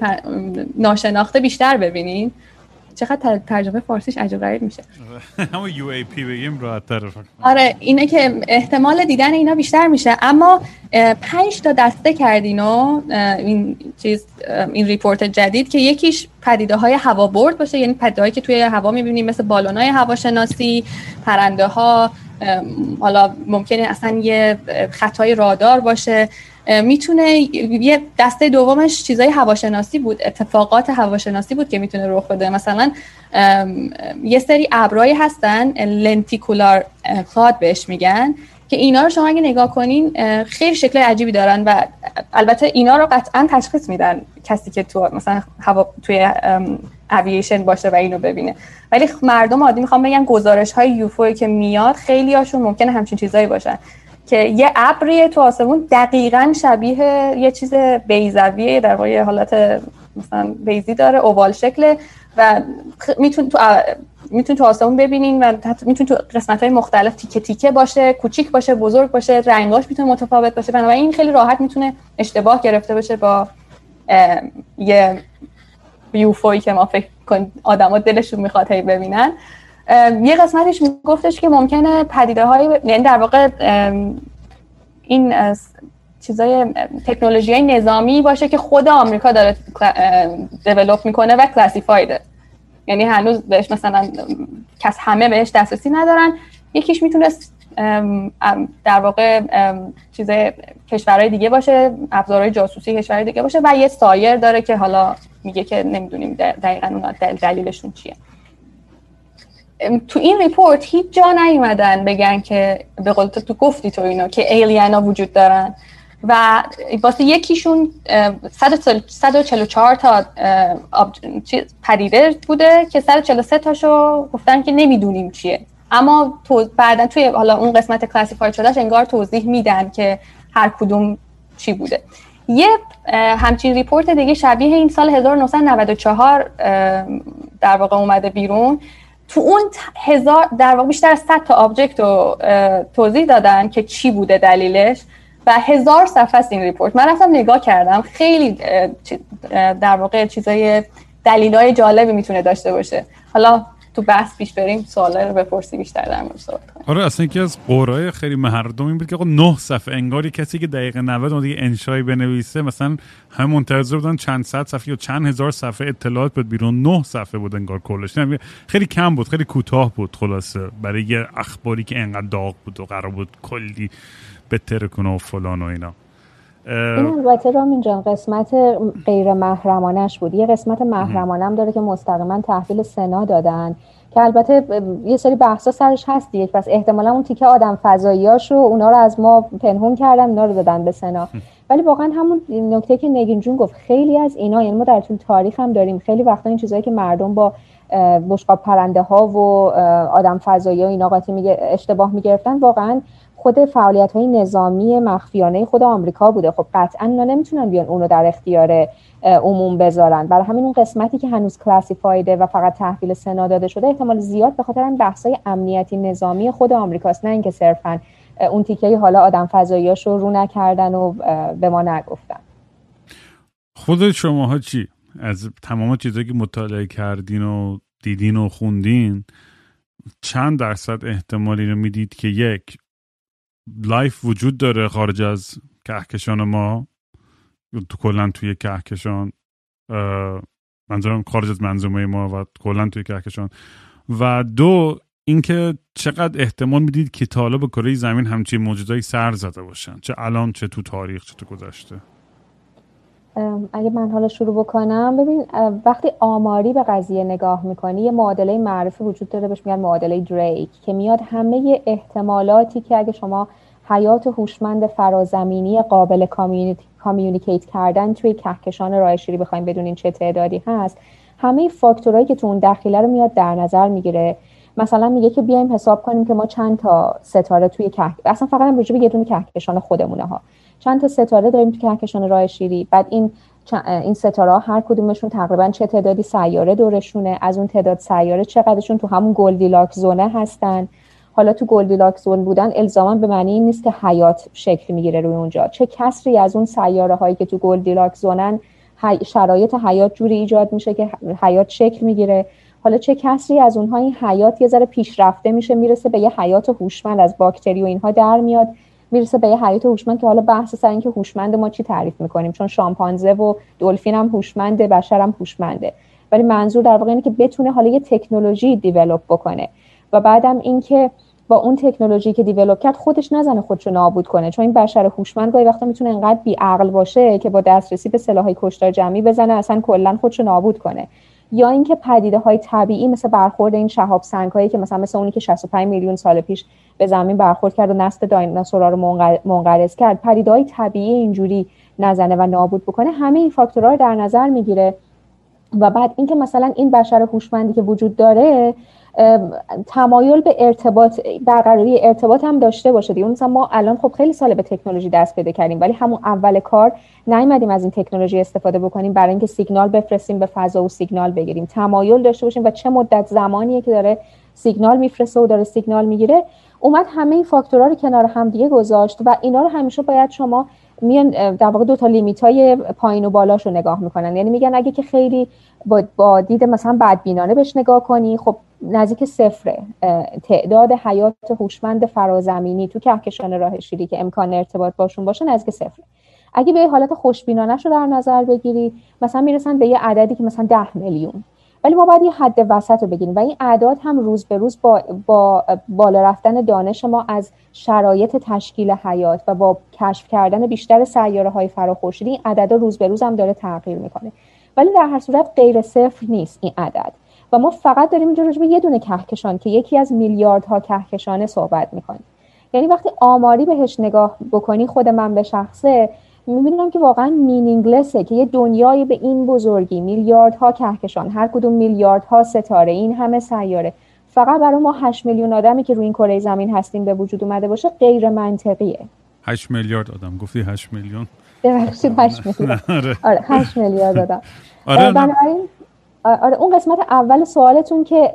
ناشناخته بیشتر ببینین. چقدر ترجمه فارسیش عجیب غریب میشه. همون UAP بگیم راحت آره اینه که احتمال دیدن اینا بیشتر میشه. اما پنج تا دسته کردن تو این چیز این report جدید که یکیش پدیده های هوابرد باشه. یعنی پدیده هایی که توی هوا می‌بینیم مثل بالون های هواشناسی پرنده ها حالا ممکنه اصلا یه خطای رادار باشه. می‌تونه یه دسته دومش چیزای هواشناسی بود اتفاقات هواشناسی بود که می‌تونه رخ بده. مثلا یه سری ابرایی هستن لنتیکولار کلاد بهش میگن که اینا رو شما اگه نگاه کنین خیلی شکل عجیبی دارن و البته اینا رو قطعا تشخیص میدن کسی که تو مثلا هوا توی اوییشن باشه و اینو ببینه. ولی مردم عادی می‌خوام بگن گزارش های یوفوی که میاد خیلی هاشون ممکنه همچین چیزایی باشن. که یه ابری تو آسمون دقیقا شبیه یه چیز بیزویه در واقع حالت مثلا بیزی داره اووال شکله و میتون تو میتون تو آسمون ببینین و میتون تو قسمت های مختلف تیکه تیکه باشه کوچیک باشه بزرگ باشه رنگاش می‌تونه متفاوت باشه. بنابراین این خیلی راحت می‌تونه اشتباه گرفته باشه با یه یوفوی که ما فکر کن آدما دلشون می‌خواد هی ببینن. یه قسمتش میگفتش که ممکنه پدیده های یعنی در واقع این چیزای تکنولوژی های نظامی باشه که خود آمریکا داره develop می‌کنه و classified ه یعنی هنوز بهش مثلا کس همه بهش دسترسی ندارن. یکیش می‌تونست در واقع چیزای کشورهای دیگه باشه ابزارهای جاسوسی کشورهای دیگه باشه و یه سایر داره که حالا میگه که نمی‌دونیم دقیقا اونا دلیلشون چیه. تو این report هیچ جا نیومدن بگن که به قول تو گفتی تو اینو که alien ا وجود دارن. و واسه یکیشون 144 تا پدیده بوده که 143 تاشو گفتن که نمی‌دونیم چیه. اما تو بعدا توی حالا اون قسمت classify شده‌ش انگار توضیح میدن که هر کدوم چی بوده. یه همچین report دیگه شبیه این سال 1994 در واقع اومده بیرون تو اون هزار در واقع بیشتر از 100 تا object رو توضیح دادن که چی بوده دلیلش و هزار صفحه است این ریپورت من رفتم نگاه کردم. خیلی در واقع چیزای دلیلای جالبی می‌تونه داشته باشه. حالا تو بحث پیش بریم سوالا رو بپرسی بیشتر در مورد صحبت کنیم. آره اصلا یکی از قرای خیلی مردم این بود که نه صفحه انگاری کسی که دقیقه 90 دیگه انشایی بنویسه مثلا هم منتظر بودن چند صد صفحه یا چند هزار صفحه اطلاعات بود بیرون. نه صفحه بود انگار کلش. خیلی کم بود خیلی کوتاه بود خلاصه. برای یه اخباری که انقدر داغ بود و قرار بود کلی بهتر کنه و فلان و اینا. این البته رامین جان قسمت غیر محرمانش بود. یه قسمت محرمانم داره که مستقیما تحویل سنا دادن که البته یه سری بحثا سرش هست یک پس احتمالا اون تیکه آدم فضاییاش رو اونا رو از ما پنهون کردن اونا رو دادن به سنا. ولی واقعا همون نکته که نگین جون گفت خیلی از اینا یعنی ما در طول تاریخ هم داریم خیلی وقتا این چیزایی که مردم با بشقاب پرنده ها و آدم فضایی و اینا قاطی میگه اشتباه می‌گرفتن واقعا خود فعالیت های نظامی مخفیانه خود آمریکا بوده. خب قطعا اینا نمی‌تونن بیان اونو در اختیار عموم بذارن. برای همین اون قسمتی که هنوز کلاسیفایده و فقط تحویل سنا داده شده احتمال زیاد به خاطر این بحثای امنیتی نظامی خود آمریکاست. نه اینکه صرفا اون تیکه حالا آدم فضاییاش رو رو نکردن و به ما نگفتن. خود شماها چی؟ از تمام چیزایی که مطالعه کردین و دیدین و خوندین چند درصد احتمالی رو می‌دید که یک life وجود داره خارج از کهکشان ما. تو کلا توی کهکشان منظورم خارج از منظومه ما و کلا توی کهکشان. و دو اینکه چقدر احتمال می‌دید که تا به کره زمین همچین موجودایی سر زده باشن. چه الان چه تو تاریخ چه تو گذشته. اگه من حالا شروع بکنم ببین وقتی آماری به قضیه نگاه می‌کنی یه معادله معرفی وجود داره بهش میگن معادله دریک که میاد همه احتمالاتی که اگه شما حیات هوشمند فرازمینی قابل کامیونیکیت کردن توی کهکشان راه شیری بخوایم بدونین چه تعدادی هست همه فاکتورهایی که تو اون دخیله رو میاد در نظر می‌گیره. مثلا میگه که بیایم حساب کنیم که ما چند تا ستاره توی که اصلا فقط هم رجوع به یه دونه کهکشان خودمونه ها. چند تا ستاره داریم تو کهکشان راه شیری. بعد این این ستاره هر کدومشون تقریبا چه تعدادی سیاره دورشونه از اون تعداد سیاره چقدرشون تو همون Goldilocks zone ه هستن. حالا تو Goldilocks zone بودن الزاما به معنی این نیست که حیات شکل می‌گیره روی اونجا. چه کسری از اون سیاره هایی که تو Goldilocks zone ن شرایط حیات جوری ایجاد میشه که حیات شکل می‌گیره. حالا چه کسری از اونها این حیات یه ذره پیشرفته میشه می‌رسه به یه حیات هوشمند از باکتری و اینها در میاد. می‌رسه به یه حیات هوشمند که حالا بحث سر اینکه هوشمند ما چی تعریف می‌کنیم. چون شامپانزه و دلفین هم هوشمنده بشر هم هوشمنده. ولی منظور در واقع اینه که بتونه حالا یه تکنولوژی دیولپ بکنه. و بعدم اینکه با اون تکنولوژی که دیولپ کرد خودش نزنه خودشو نابود کنه. چون این بشر هوشمند گاهی وقتا می‌تونه انقدر بی عقل باشه که با دسترسی به سلاحهای کشتار جمعی بزنه اصلا کلا خودشو نابود کنه. یا اینکه پدیده های طبیعی مثل برخورد این شهاب سنگ هایی که مثلا مثل اونی که 65 میلیون سال پیش به زمین برخورد کرد و نسل دایناسورها رو منقرض کرد پدیده های طبیعی اینجوری نزنه و نابود بکنه همه این فاکتورها رو در نظر می‌گیره. و بعد اینکه مثلا این بشر هوشمندی که وجود داره تمایل به ارتباط برقراری ارتباط هم داشته باشه دیگه. مثلا ما الان خب خیلی سال به تکنولوژی دست پیدا کردیم ولی همون اول کار نیومدیم از این تکنولوژی استفاده بکنیم برای اینکه سیگنال بفرستیم به فضا و سیگنال بگیریم. تمایل داشته باشیم و چه مدت زمانیه که داره سیگنال میفرسته و داره سیگنال می‌گیره. اومد همه این فاکتورها رو کنار هم دیگه گذاشت و اینا رو همیشه باید شما میان در واقع دو تا لیمیت های پایین و بالاش رو نگاه می‌کنن. یعنی میگن اگه که خیلی با, با دید مثلا بدبینانه بهش نگاه کنی خب نزدیک صفره. تعداد حیات هوشمند فرازمینی تو کهکشان راه شیری که امکان ارتباط باشون باشه نزدیک صفره. اگه به حالت خوشبینانه رو در نظر بگیری مثلا می‌رسن به یه عددی که مثلا ده میلیون. ولی ما باید یه حد وسط رو بگیریم و این اعداد هم روز به روز با, با بالا رفتن دانش ما از شرایط تشکیل حیات و با کشف کردن بیشتر سیاره های فراخورشیدی این عدد روز به روز هم داره تغییر می‌کنه. ولی در هر صورت غیر صفر نیست این عدد. و ما فقط داریم اینجا راجع یه دونه کهکشان که یکی از میلیاردها کهکشانه صحبت می‌کنیم. یعنی وقتی آماری بهش نگاه بکنی خود من به شخصه می‌بینم که واقعا مینینگلسه که یه دنیای به این بزرگی میلیاردها کهکشان هر کدوم میلیاردها ستاره این همه سیاره. فقط برای ما 8 میلیون آدمی که روی این کره زمین هستیم به وجود اومده باشه غیر منطقیه. 8 میلیارد آدم. گفتی 8 میلیون؟ ببخشید 8 میلیون. آره. 8 میلیارد آدم. آره بنابراین آره اون قسمت اول سوالتون که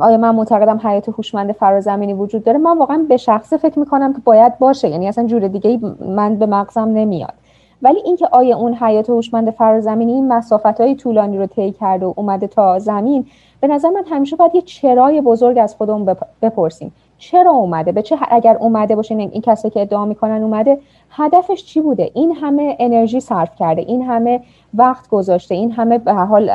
آیا من معتقدم حیات هوشمند فرازمینی وجود داره؟ من واقعا به شخصه فکر می‌کنم که باید باشه. یعنی اصلا جور دیگه من به مغزم نمیاد. ولی اینکه آیا اون حیات هوشمند فرازمینی این مسافت های طولانی رو طی کرده و اومده تا زمین به نظر من همیشه باید یه چرای بزرگ از خودمون بپرسیم. چرا اومده؟ به چه اگر اومده باشه این, این کسی که ادعا می‌کنن اومده هدفش چی بوده؟ این همه انرژی صرف کرده. این همه وقت گذاشته. این همه به حال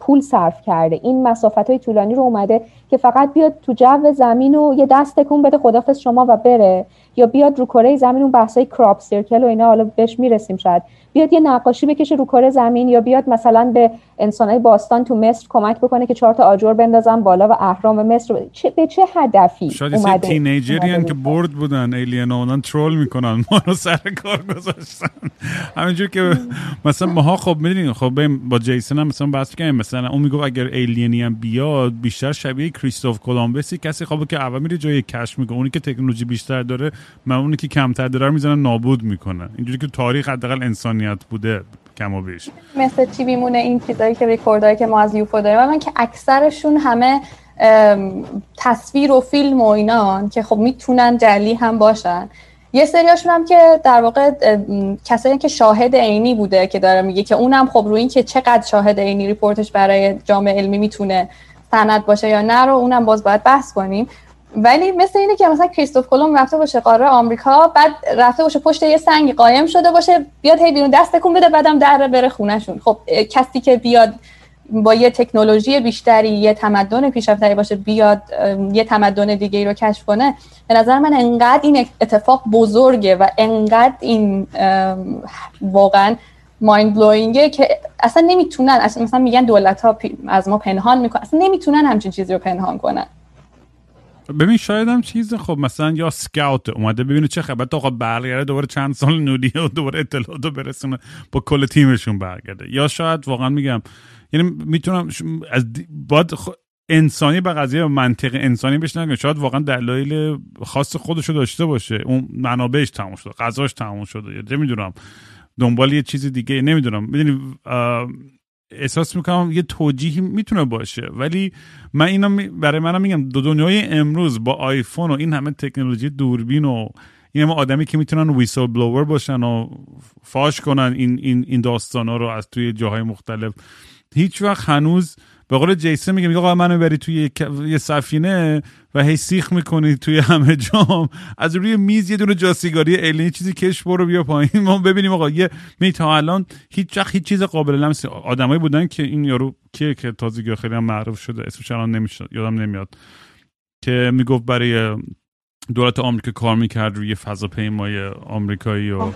پول صرف کرده. این مسافت های طولانی رو اومده که فقط بیاد تو جو زمین و یه دست تکون بده خدافظ شما و بره. یا بیاد رو کره زمین اون بحثای کراپ سیرکل و اینا حالا بهش می‌رسیم شاید. بیاد یه نقاشی بکشه رو کره زمین یا بیاد مثلا به انسانهای باستان تو مصر کمک بکنه که چهار تا آجر بندازن بالا و اهرام مصر چه به چه هدفی شاید یه تینیجری که برد بودن ایلین اونان ترول می‌کنن. ما رو سر کار گذاشتن. همینجور که مثلا ماها خب می‌دونین خب با جیسن هم مثلا بحث کنیم مثلا اون میگه اگر ایلینی هم بیاد بیشتر شبیه کریستوف کولومبسی کسی خب که اول میره جای کش میگه اونی که تکنولوژی بیشتر داره من اونی که کمتر داره می‌زنن نابود می‌کنه اینجوری که تاریخ حداقل انسانیت بوده کم و بیش مثل چی بیمونه این چیزایی که ریکوردایی که ما از یوفو داریم. من که اکثرشون همه تصویر و فیلم و اینان که خب می‌تونن جلی هم باشن. یه سریاشون هم که در واقع کسایی که شاهد عینی بوده که داره میگه که اونم خب روی این که چقدر شاهد عینی ریپورتش برای جامعه علمی می‌تونه سند باشه یا نه رو اونم باز باید بحث کنیم. ولی مثل اینه که مثلا کریستوف کلم رفته باشه قاره آمریکا بعد رفته باشه پشت یه سنگ قایم شده باشه بیاد هی بیرون دست تکون بده بعدم در بره خونهشون. خب کسی که بیاد با یه تکنولوژی بیشتری یه تمدن پیشرفتری باشه بیاد یه تمدن دیگه رو کشف کنه به نظر من انقدر این اتفاق بزرگه و انقدر این واقعا مایند بلوینگه که اصلا نمی‌تونن اصلا مثلا میگن دولت ها از ما پنهان می‌کنن اصلا نمی‌تونن همچین چیزی رو پنهان کنن. ببین شاید هم چیز خب مثلا یا سکاوت اومده ببینه چه خبر. تا برگرده دوباره چند سال نودی و دوباره اطلاعات رو برسونه با کل تیمشون برگرده. یا شاید واقعا میگم یعنی می‌تونم از باید انسانی به قضیه منطق انسانی بهش نگم شاید واقعا دلایل خاص خودشو داشته باشه. اون منابعش تموم شده غذاش تموم شده. یا چه می‌دونم دنبال یه چیز دیگه نمی‌دونم. می‌دونی احساس می‌کنم یه توجیهی می‌تونه باشه. ولی من اینا برای منم میگم دو دنیای امروز با آیفون و این همه تکنولوژی دوربین و این همه آدمی که می‌تونن ویسل بلوور باشن و فاش کنن این این این داستان ها رو از توی جاهای مختلف. هیچ وقت هنوز به قول جیسون میگه میگه آقا منو بری توی یه سفینه و هی سیخ می‌کنی توی همه جام. از روی میز یه دونه جاسیگاری ایلین چیزی کش برو بیا پایین. ما ببینیم آقا یه می تا الان هیچ وقت هیچ چیز قابل لمس آدمایی بودن که این یارو که که تازگی خیلی هم معروف شده اسمش الان نمیشه یادم نمیاد. که می‌گفت برای دولت آمریکا کار می‌کرد روی فضاپیمای آمریکایی و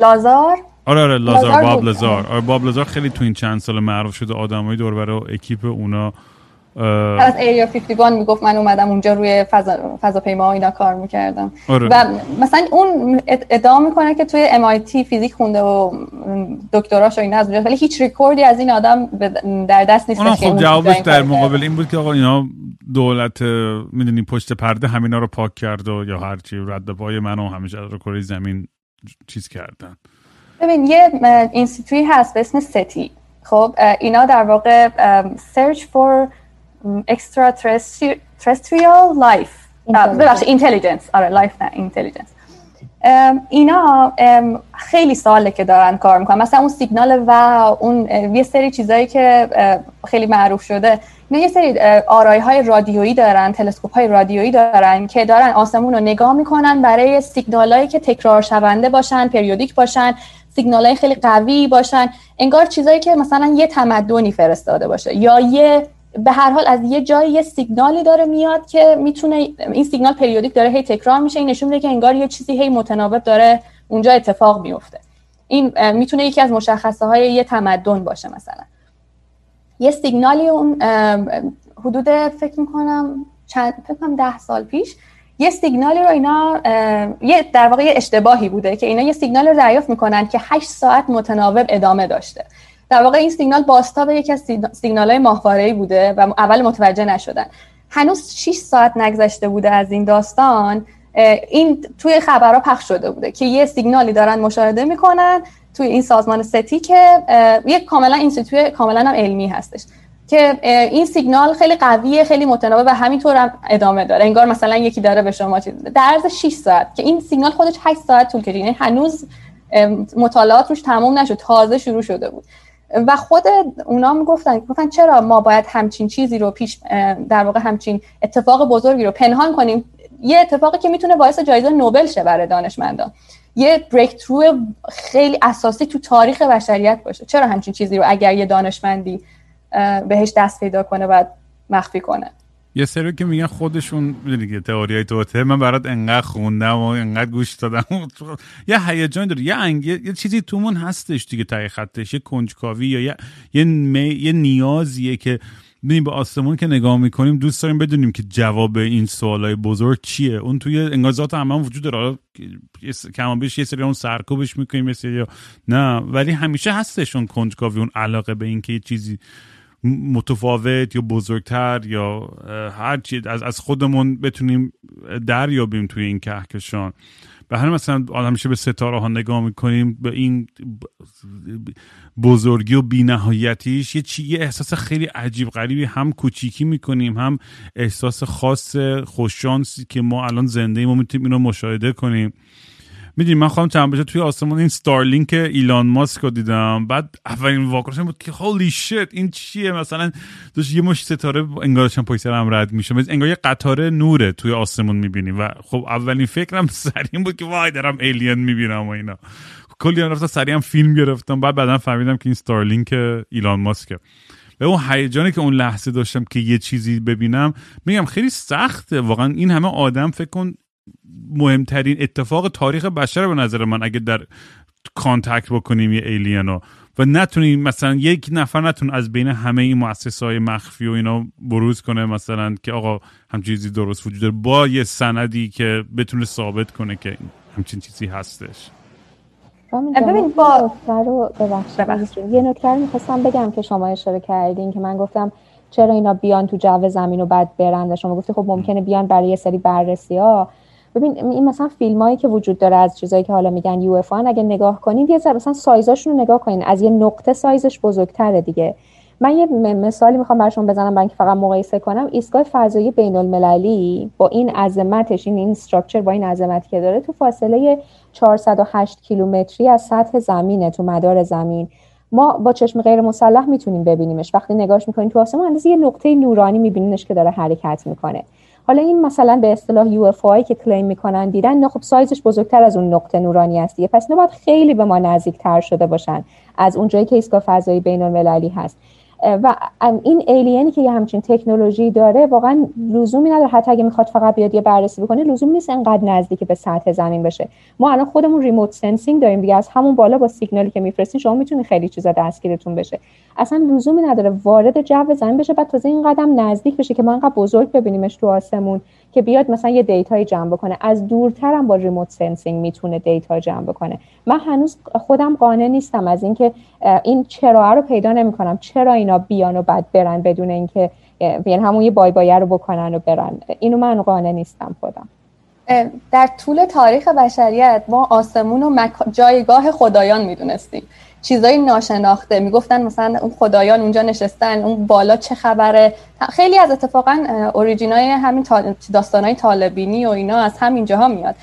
لازار؟ آره آره لازار باب لازار. آره باب لازار خیلی تو این چند سال معروف شده آدمای دور برای اکیپ اونا از ایریا 51 می‌گفت من اومدم اونجا روی فضا فضاپیما اینا کار می‌کردم. آره. و مثلا اون ادعا می‌کنه که توی MIT فیزیک خونده و دکتراش و اینا از ولی هیچ ریکوردی از این آدم در دست نیست خب جوابش در مقابل این بود که آقا اینا دولت می‌دونی پشت پرده همینا رو پاک کرد و یا هرچی رد پای منو همیشه رو کره زمین چیز کردن. ببین یه institute ی هست به اسم SETI خب اینا در واقع search for extraterrestrial life. ببخش intelligence آره life نه intelligence اینا خیلی ساله که دارن کار می‌کنن. مثلا اون سیگنال و اون یه سری چیزایی که خیلی معروف شده. اینا یه سری آرای های رادیویی دارن تلسکوپ های رادیویی دارن که دارن آسمون رو نگاه می‌کنن برای سیگنال هایی که تکرار شونده باشن پریودیک باشن. سیگنال های خیلی قوی باشن. انگار چیزایی که مثلا یه تمدنی فرستاده باشه یا یه به هر حال از یه جایی یه سیگنالی داره میاد که می‌تونه این سیگنال پریودیک داره هی تکرار میشه. این نشون میده که انگار یه چیزی هی متناوب داره اونجا اتفاق میفته. این می‌تونه یکی از مشخصه های یه تمدن باشه مثلا. یه سیگنالی اون حدود فکر می‌کنم چند فکر کنم ده سال پیش یه سیگنالی رو اینا یه در واقع یه اشتباهی بوده که اینا یه سیگنال رو دریافت می‌کنن که 8 ساعت متناوب ادامه داشته. در واقع این سیگنال باستاب یکی از سیگنال های بوده و اول متوجه نشدن. هنوز 6 ساعت نگذشته بوده از این داستان این توی خبرها پخش شده بوده که یه سیگنالی دارن مشاهده می‌کنن توی این سازمان ستی که یک کاملا اینستیتوی کاملا هم علمی هستش. که این سیگنال خیلی قویه خیلی متناوب و همینطور هم ادامه داره. انگار مثلا یکی داره به شما چیز در عرض 6 ساعت که این سیگنال خودش 8 ساعت طول کشید. یعنی هنوز مطالعات روش تموم نشد. تازه شروع شده بود. و خود اونا می‌گفتن گفتن چرا ما باید همچین چیزی رو پیش در واقع همچین اتفاق بزرگی رو پنهان کنیم؟ یه اتفاقی که می‌تونه باعث جایزه نوبل شه برای دانشمندان یه بریک خیلی اساسی تو تاریخ بشریت باشه. چرا همچین چیزی رو اگر یه دانشمندی بهش دست پیدا کنه و مخفی کنه. یه سری که میگن خودشون دیگه تئوری های توته من برات انقدر خوندم و انقدر گوش دادم یه هیجان داره. یه انگ... یه چیزی تومون هستش دیگه تای خطش. یه کنجکاوی یا یه یه, می... یه نیازیه که ببینیم به آسمون که نگاه می‌کنیم دوست داریم بدونیم که جواب این سوالای بزرگ چیه. اون توی انگازات هم, هم وجود داره. کمان بیش یه سری اون سرکوبش می‌کنیم یه سری نه ولی همیشه هستش اون کنجکاوی اون علاقه به اینکه یه چیزی متفاوت یا بزرگتر یا هر چی از از خودمون بتونیم دریابیم توی این کهکشان. به هر مثلا آدم میشه به ستاره ها نگاه می‌کنیم به این بزرگی و بینهایتیش یه چی احساس خیلی عجیب غریبی هم کوچیکی می‌کنیم هم احساس خاص خوششانسی که ما الان زنده ایم و می‌تونیم اینو مشاهده کنیم. می‌دونی من خواهم چند توی آسمون این ستارلینک ایلان ماسک رو دیدم. بعد اولین واکنشم بود که هولی شت این چیه؟ مثلا داشت یه مش ستاره انگارشم پای سرم رد میشه انگار یه قطاره نوره توی آسمون می‌بینی. و خب اولین فکرم سریع بود که وای دارم ایلین می‌بینم و اینا. کلی رفتم سریع فیلم گرفتم. بعد بعدا فهمیدم که این Starlink ایلان ماسکه. به اون هیجانی که اون لحظه داشتم که یه چیزی ببینم میگم خیلی سخته. واقعا این همه آدم فکر کن مهمترین اتفاق تاریخ بشر به نظر من اگه در contact بکنیم یه alien و و نتونیم مثلا یک نفر نتون از بین همه این مؤسسه های مخفی و اینا بروز کنه مثلا که آقا هم چیزی درست وجود داره با یه سندی که بتونه ثابت کنه که همچین چیزی هستش. ببین با رو یه نکته رو می‌خواستم بگم که شما اشاره کردین که من گفتم چرا اینا بیان تو جو زمین و بعد برن و شما گفتی خب ممکنه بیان برای یه سری بررسی ها ببین این مثلا فیلمایی که وجود داره از چیزایی که حالا میگن یو اف اگه نگاه کنید یه ذره مثلا سایزاشون رو نگاه کنید از یه نقطه سایزش بزرگتره دیگه. من یه مثالی می‌خوام براتون بزنم برای فقط مقایسه کنم. ایستگاه فضایی بین المللی با این عظمتش این این استراکچر با این عظمتی که داره تو فاصله 408 کیلومتری از سطح زمینه تو مدار زمین. ما با چشم غیر مسلح می‌تونیم ببینیمش. وقتی نگاهش می‌کنیم تو آسمون اندازه یه نقطه نورانی میبینینش که داره حرکت می‌کنه. حالا این مثلا به اصطلاح یو اف که کلیم می‌کنن دیدن نه خب سایزش بزرگتر از اون نقطه نورانی است پس نه باید خیلی به ما نزدیک تر شده باشن از اونجایی که ایستگاه فضایی بین المللی هست. و این ایلینی که یه همچین تکنولوژی داره واقعا لزومی نداره. حتی اگه می‌خواد فقط بیاد یه بررسی بکنه لزومی نیست انقدر نزدیک به سطح زمین بشه. ما الان خودمون remote sensing داریم دیگه. از همون بالا با سیگنالی که میفرستین شما می‌تونید خیلی چیزا دستگیرتون بشه. اصلا لزومی نداره وارد جو زمین بشه بعد تازه این قدم نزدیک بشه که ما انقدر بزرگ ببینیمش تو آسمون که بیاد مثلا یه data ای جمع بکنه. از دورترم با remote sensing می‌تونه data جمع بکنه. من هنوز خودم قانع نیستم از اینکه این چرا رو پیدا نمی‌کنم. چرا اینا بیان و بعد برن بدون اینکه یعنی همون یه bye bye ه رو بکنن و برن. اینو من قانع نیستم خودم. در طول تاریخ بشریت ما آسمون و جایگاه خدایان می‌دونستیم. چیزای ناشناخته. می‌گفتن مثلا اون خدایان اونجا نشستن اون بالا چه خبره. خیلی از اتفاقا اوریجینای همین داستانای طالبینی و اینا از همین جاها میاد.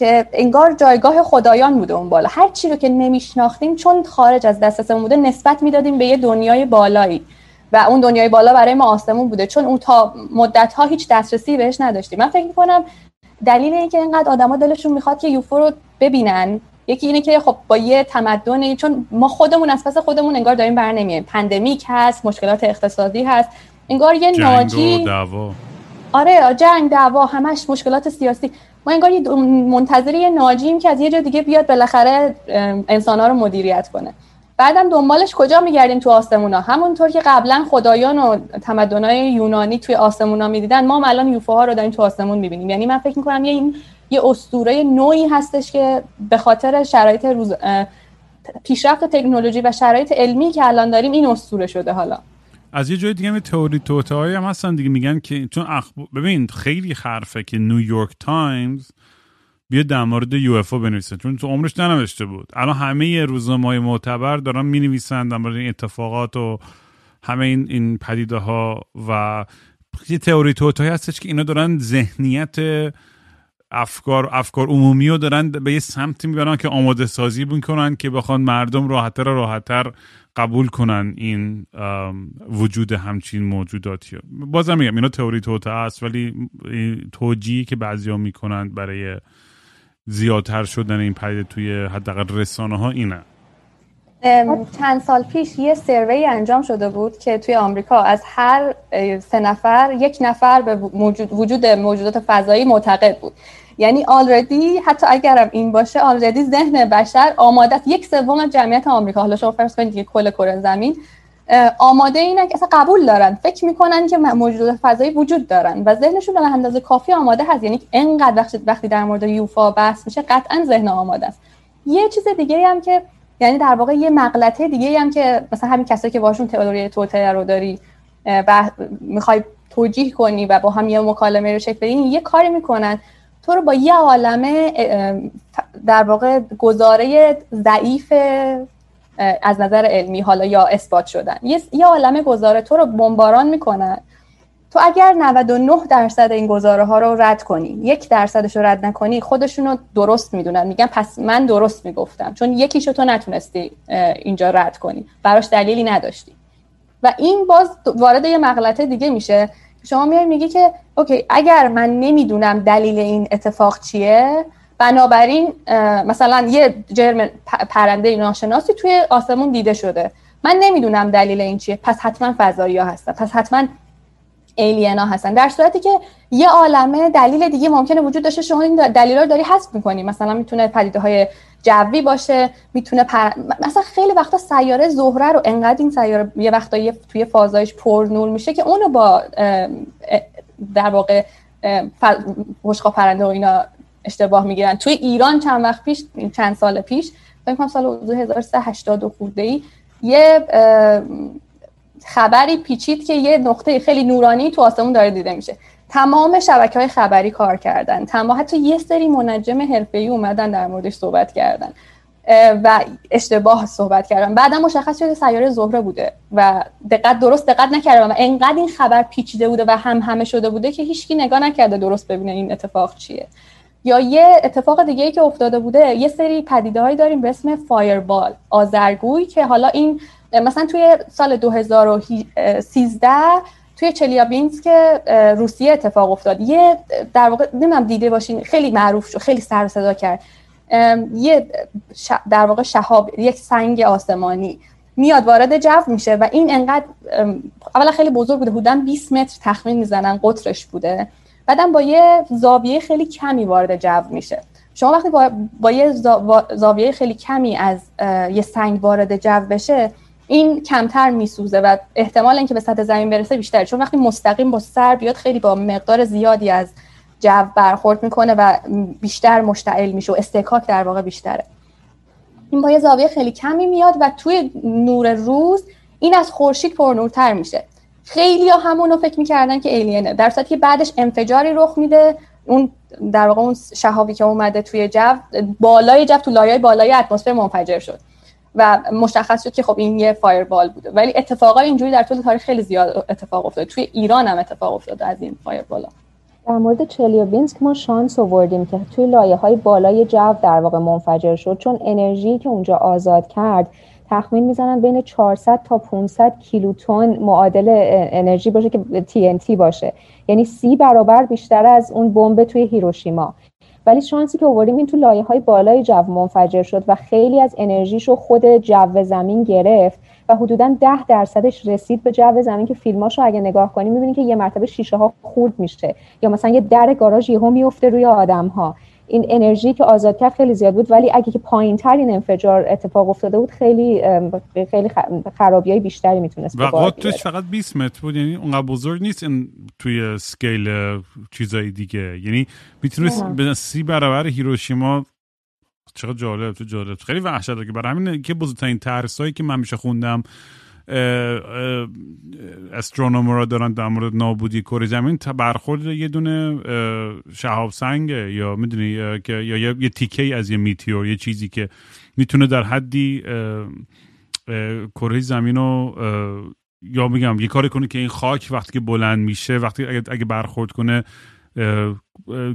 که انگار جایگاه خدایان بوده اون بالا. هر چی رو که نمیشناختیم چون خارج از دسترسمون بوده نسبت می‌دادیم به یه دنیای بالایی. و اون دنیای بالا برای ما آسمون بوده. چون اون تا مدت ها هیچ دسترسی بهش نداشتیم. من فکر می‌کنم دلیل اینکه اینقدر آدما دلشون می‌خواد که یوفو رو ببینن یکی اینه که خب با یه تمدن چون ما خودمون از پس خودمون انگار داریم بر نمیایم. پندمیک هست مشکلات اقتصادی هست. انگار یه ناجی دعوا. آره جنگ دعوا همش مشکلات سیاسی. ما انگار منتظر یه ناجیم که از یه جا دیگه بیاد بالاخره انسانها رو مدیریت کنه. بعدم دنبالش کجا میگردیم تو آسمونا؟ همونطور که قبلا خدایان و تمدنهای یونانی توی آسمونا می‌دیدن ما الان یوفوها رو داریم تو آسمون می‌بینیم. یعنی من فکر می‌کنم یه این یه اسطوره نوعی هستش که به خاطر شرایط روز پیشرفت تکنولوژی و شرایط علمی که الان داریم این اسطوره شده حالا. از یه جای دیگه می تئوری توطئه هم هستن دیگه میگن که چون اخب... ببین خیلی حرفه که نیویورک تایمز بیا در مورد UFO بنویسه چون تو عمرش ننوشته بود. الان همه روزنامه‌های معتبر دارن می نویسن در مورد این اتفاقات و همه این این پدیده ها و یه تئوری توتایی هستش که اینا دارن ذهنیت افکار افکار عمومی رو دارن به یه سمتی می‌برن که آماده سازی کنن که بخوان مردم راحتتر و راحتتر قبول کنن این وجود همچین موجوداتی. بازم میگم اینا تئوری توته است ولی توجیهی که بعضیا می‌کنن برای زیادتر شدن این پدیده توی حداقل رسانه ها اینه چند سال پیش یه سروی انجام شده بود که توی آمریکا از هر سه نفر یک نفر به وجود موجودات فضایی معتقد بود. یعنی آلردی حتی اگرم این باشه آلردی ذهن بشر آماده یک سوم جمعیت آمریکا حالا شما فرض کنید که کل کره زمین آماده اینه که اصلا قبول دارن فکر می‌کنن که موجودات فضایی وجود دارن و ذهنشون به اندازه کافی آماده هست. یعنی انقدر وقتی در مورد یوفا بحث میشه قطعا ذهن آماده است. یه چیز دیگه هم که یعنی در واقع یه مغلطه دیگه هم که مثلا همین کسایی که باشون تئوری توته رو داری و می‌خوای توجیه کنی و با هم یه مکالمه رو شکل بدی یه کاری می‌کنن. تو رو با یه عالمه در واقع گزاره ضعیف از نظر علمی حالا یا اثبات شدن. یه, عالمه گزاره تو رو بمباران می‌کنن تو اگر 99 درصد این گزاره ها رو رد کنی یک درصدش رو رد نکنی خودشون رو درست می‌دونن. میگن پس من درست می‌گفتم چون یکیشو تو نتونستی اینجا رد کنی. براش دلیلی نداشتی. و این باز وارد یه مغلطه دیگه میشه. شما میای میگی که اوکی اگر من نمی‌دونم دلیل این اتفاق چیه بنابراین مثلا یه جرم پرنده ناشناسی توی آسمون دیده شده. من نمی‌دونم دلیل این چیه. پس حتما فضایی ها هستن. پس حتما ایلینا هستن. در صورتی که یه عالمه دلیل دیگه ممکنه وجود داشته. شما این دلیل رو داری حذف می‌کنی. مثلا می‌تونه پدیده های جوی باشه می‌تونه پر... مثلا خیلی وقتا سیاره زهره رو انقدر این سیاره یه وقتا توی فازایش پر نور میشه که اونو با در واقع بشقا پرنده و اینا اشتباه می‌گیرن. توی ایران چند وقت پیش چند سال پیش فکر کنم سال 1380 خورده ای یه خبری پیچید که یه نقطه خیلی نورانی تو آسمون داره دیده میشه. تمام شبکه های خبری کار کردن. تمام حتی یه سری منجم حرفه‌ای اومدن در موردش صحبت کردن. و اشتباه صحبت کردن. بعدا مشخص شده سیاره زهره بوده و دقت درست دقت نکرده و انقدر این خبر پیچیده بوده و هم همه شده بوده که هیچکی نگاه نکرده درست ببینه این اتفاق چیه. یا یه اتفاق دیگه ای که افتاده بوده یه سری پدیده هایی داریم به اسم فایربال آزرگوی که حالا این مثلا توی سال 2013 توی چلیابینسک روسیه اتفاق افتاد. یه در واقع نمی‌دونم دیده باشین خیلی معروف شد خیلی سر صدا کرد. یه در واقع شهاب یک سنگ آسمانی میاد وارد جو میشه و این انقدر اولا خیلی بزرگ بوده بودن 20 متر تخمین می‌زنن قطرش بوده. بعدم با یه زاویه خیلی کمی وارد جو میشه. شما وقتی با, با یه زاویه خیلی کمی از یه سنگ وارد جو بشه این کمتر میسوزه و احتمال اینکه به سطح زمین برسه بیشتره. چون وقتی مستقیم با سر بیاد خیلی با مقدار زیادی از جو برخورد می‌کنه و بیشتر مشتعل میشه و استکاک در واقع بیشتره. این با یه زاویه خیلی کمی میاد و توی نور روز این از خورشید پرنورتر میشه. خیلی ها همونو فکر می‌کردن که الینه در صورتی که بعدش انفجاری رخ میده. اون در واقع اون شهابی که اومده توی جو بالای جو تو لایه بالای اتمسفر منفجر شد. و مشخص شد که خب این یه فایربال بوده. ولی اتفاقای اینجوری در طول تاریخ خیلی زیاد اتفاق افتاده توی ایران هم اتفاق افتاده از این فایربالا. در مورد چلیوبینسک ما شانس آوردیم که توی لایه های بالای جو در واقع منفجر شد چون انرژی که اونجا آزاد کرد تخمین می‌زنن بین 400 تا 500 کیلوتن معادل انرژی باشه که TNT باشه. یعنی سی برابر بیشتر از اون بمب توی هیروشیما. ولی شانسی که آوردیم این تو لایه های بالای جو منفجر شد و خیلی از انرژیش رو خود جو زمین گرفت و حدودا ده درصدش رسید به جو زمین که فیلماش رو اگه نگاه کنیم می‌بینیم که یه مرتبه شیشه ها خورد میشه. یا مثلا یه در گاراژ یهو میفته روی آدم ها این انرژی که آزاد کرد خیلی زیاد بود. ولی اگه که پایین تر این انفجار اتفاق افتاده بود خیلی خیلی خرابی های بیشتری می‌تونست و قطرش فقط 20 متر بود یعنی اونقدر بزرگ نیست این توی سکیل چیزای دیگه. یعنی می‌تونست به سی برابر هیروشیما چقدر جالب تو جالب. خیلی وحشت که برای همین که بزرگترین ترسایی که من میشه خوندم استرونومرا دارن در مورد نابودی کره زمین. برخورد یه دونه شهاب سنگ یا می‌دونی که یا یه تیکه از یه میتیور یه چیزی که می‌تونه در حدی کره زمین رو یا میگم یه کاری کنه که این خاک وقتی که بلند میشه وقتی اگه برخورد کنه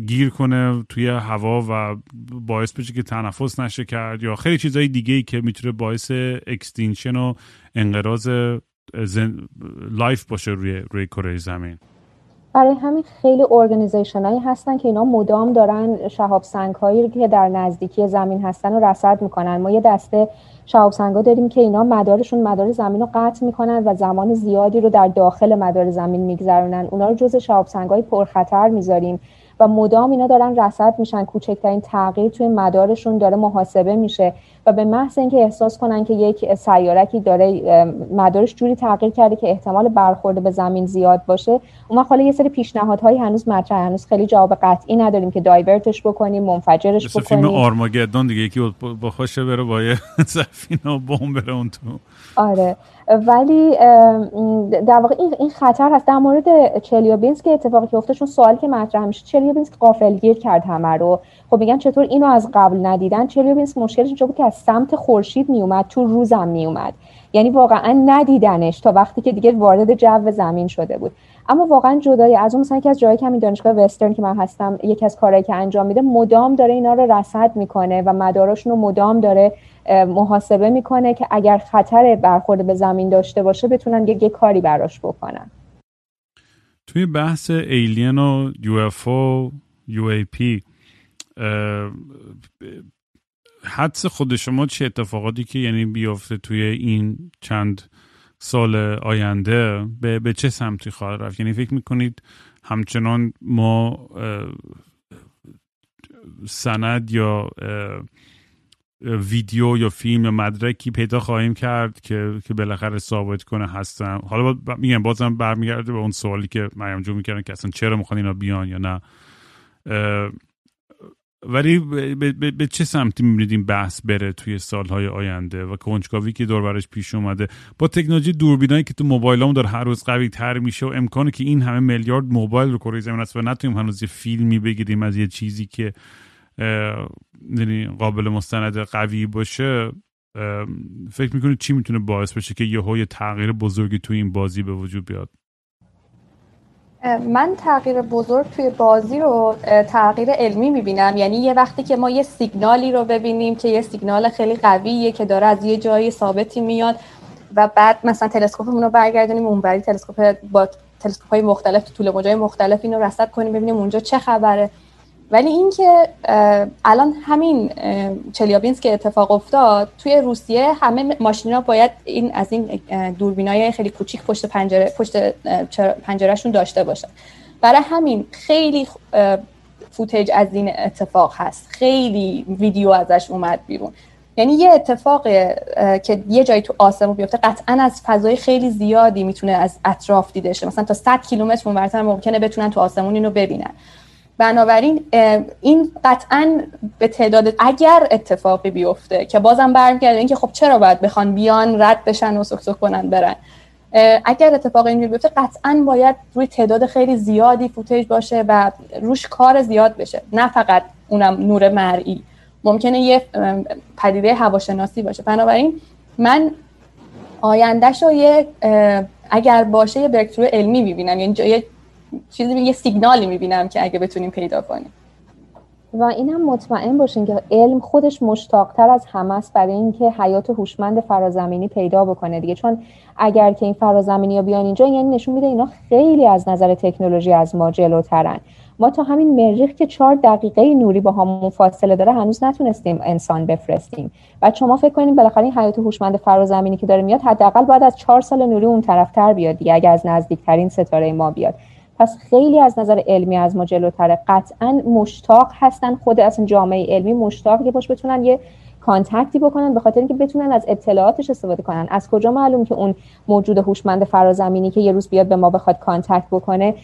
گیر کنه توی هوا و باعث بشه که تنفس نشه کرد یا خیلی چیزهای دیگه ای که می‌تونه باعث extinction و انقراض life باشه روی روی کره زمین. برای همین خیلی organization هایی هستن که اینا مدام دارن شهاب سنگ هایی که در نزدیکی زمین هستن رو رصد می‌کنن. ما یه دسته شهاب سنگ ها داریم که اینا مدارشون مدار زمین رو قطع می‌کنن و زمان زیادی رو در داخل مدار زمین میگذرونن. اونا رو جز شهاب سنگ های پرخطر می‌ذاریم. و مدام اینا دارن رصد میشن کوچکترین تغییر توی مدارشون داره محاسبه میشه و به محض اینکه احساس کنن که یک سیارکی داره مدارش جوری تغییر کرده که احتمال برخورد به زمین زیاد باشه اون حالا یه سری پیشنهادهایی هنوز مطرح هنوز خیلی جواب قطعی نداریم که دایورتش بکنیم منفجرش بکنیم فیلم آرماگدون دیگه یکی با خوشه بره با یه سفینه بمب بره اون تو. آره. ولی در واقع این خطر هست. در مورد چلیوبینس که اتفاقی که افتاد چون سوالی که مطرح میشه چلیوبینس قافلگیر کرد همه رو. خب میگن چطور اینو از قبل ندیدن؟ چلیوبینس مشکلش اینجا بود که از سمت خورشید میومد تو روزم میومد. یعنی واقعا ندیدنش تا وقتی که دیگه وارد جو زمین شده بود. اما واقعا جدای از اون مثلا یکی از جایی که همین دانشگاه وسترن که من هستم یکی از کارهایی که انجام میده مدام داره اینا رو رصد می‌کنه و مداراشون رو مدام داره محاسبه می‌کنه که اگر خطر برخورد به زمین داشته باشه بتونن یه, کاری براش بکنن. توی بحث ایلین و یو اف او یو ای پی حدس خود شما چه اتفاقاتی که یعنی بیافته توی این چند سال آینده به, به چه سمتی خواهد رفت؟ یعنی فکر می‌کنید همچنان ما سند یا ویدیو یا فیلم مدرکی پیدا خواهیم کرد که که بالاخره ثابت کنه هستن. حالا با میگم بازم برمیگرده به اون سوالی که مریم جو می‌کردن که اصلا چرا می‌خوان اینا بیان یا نه. ولی به, چه سمتی می‌بینید این بحث بره توی سالهای آینده و کنجکاوی که دور پیش اومده؟ با تکنولوژی دوربینایی که تو موبایل داره هر روز قوی تر میشه و امکانی که این همه میلیارد موبایل رو کره زمین است و نتونیم هنوز یه فیلمی بگیریم از یه چیزی که یعنی قابل مستند قوی باشه فکر می‌کنید چی می‌تونه باعث بشه که یه یه تغییر بزرگی توی این بازی به وجود بیاد؟ من تغییر بزرگ توی بازی رو تغییر علمی می‌بینم. یعنی یه وقتی که ما یه سیگنالی رو ببینیم که یه سیگنال خیلی قویه که داره از یه جایی ثابتی میاد و بعد مثلا تلسکوپمون رو برگردونیم اونوری تلسکوپ با تلسکوپ های مختلف تو طول موجای مختلف اینو رصد کنیم ببینیم اونجا چه خبره. ولی اینکه الان همین چلیابینس که اتفاق افتاد توی روسیه همه ماشینا باید این از این دوربینای خیلی کوچیک پشت پنجره پشت پنجرهشون داشته باشن. برای همین خیلی فوتیج از این اتفاق هست. خیلی ویدیو ازش اومد بیرون. یعنی یه اتفاق که یه جایی تو آسمون بیفته قطعا از فضای خیلی زیادی می‌تونه از اطراف دیده شه. مثلا تا 100 کیلومتر اونورتر ممکنه بتونن تو آسمون اینو ببینن. بنابراین این قطعا به تعداد اگر اتفاقی بیفته که بازم برمیگرده اینکه خب چرا باید بخوان بیان رد بشن و سکسک کنن برن. اگر اتفاق اینجوری بیفته قطعا باید روی تعداد خیلی زیادی فوتیج باشه و روش کار زیاد بشه. نه فقط اونم نور مرئی. ممکنه یه پدیده هواشناسی باشه. بنابراین من آیندهش رو یه اگر باشه یه برکترو علمی می‌بینم. یعنی یه چیزی یه سیگنالی می‌بینم که اگه بتونیم پیدا کنیم. و اینم مطمئن باشین که علم خودش مشتاقتر از همه است برای اینکه حیات هوشمند فرازمینی پیدا بکنه دیگه. چون اگر که این فرازمینی ها بیان اینجا یعنی نشون میده اینا خیلی از نظر تکنولوژی از ما جلوترن. ما تا همین مریخ که چهار دقیقه نوری با همون فاصله داره هنوز نتونستیم انسان بفرستیم. و شما فکر کنید بالاخره این حیات هوشمند فرازمینی که داره میاد حداقل بعد از چهار سال نوری اون طرفتر بیاد دیگه اگر از نزدیکترین ستاره ما بیاد. پس خیلی از نظر علمی از ما جلوتره. قطعا مشتاق هستن خود از جامعه علمی مشتاق که باش بتونن یه contact ی بکنن به خاطر اینکه بتونن از اطلاعاتش استفاده کنن. از کجا معلوم که اون موجود هوشمند فرازمینی که یه روز بیاد به ما بخواد contact بکنه؟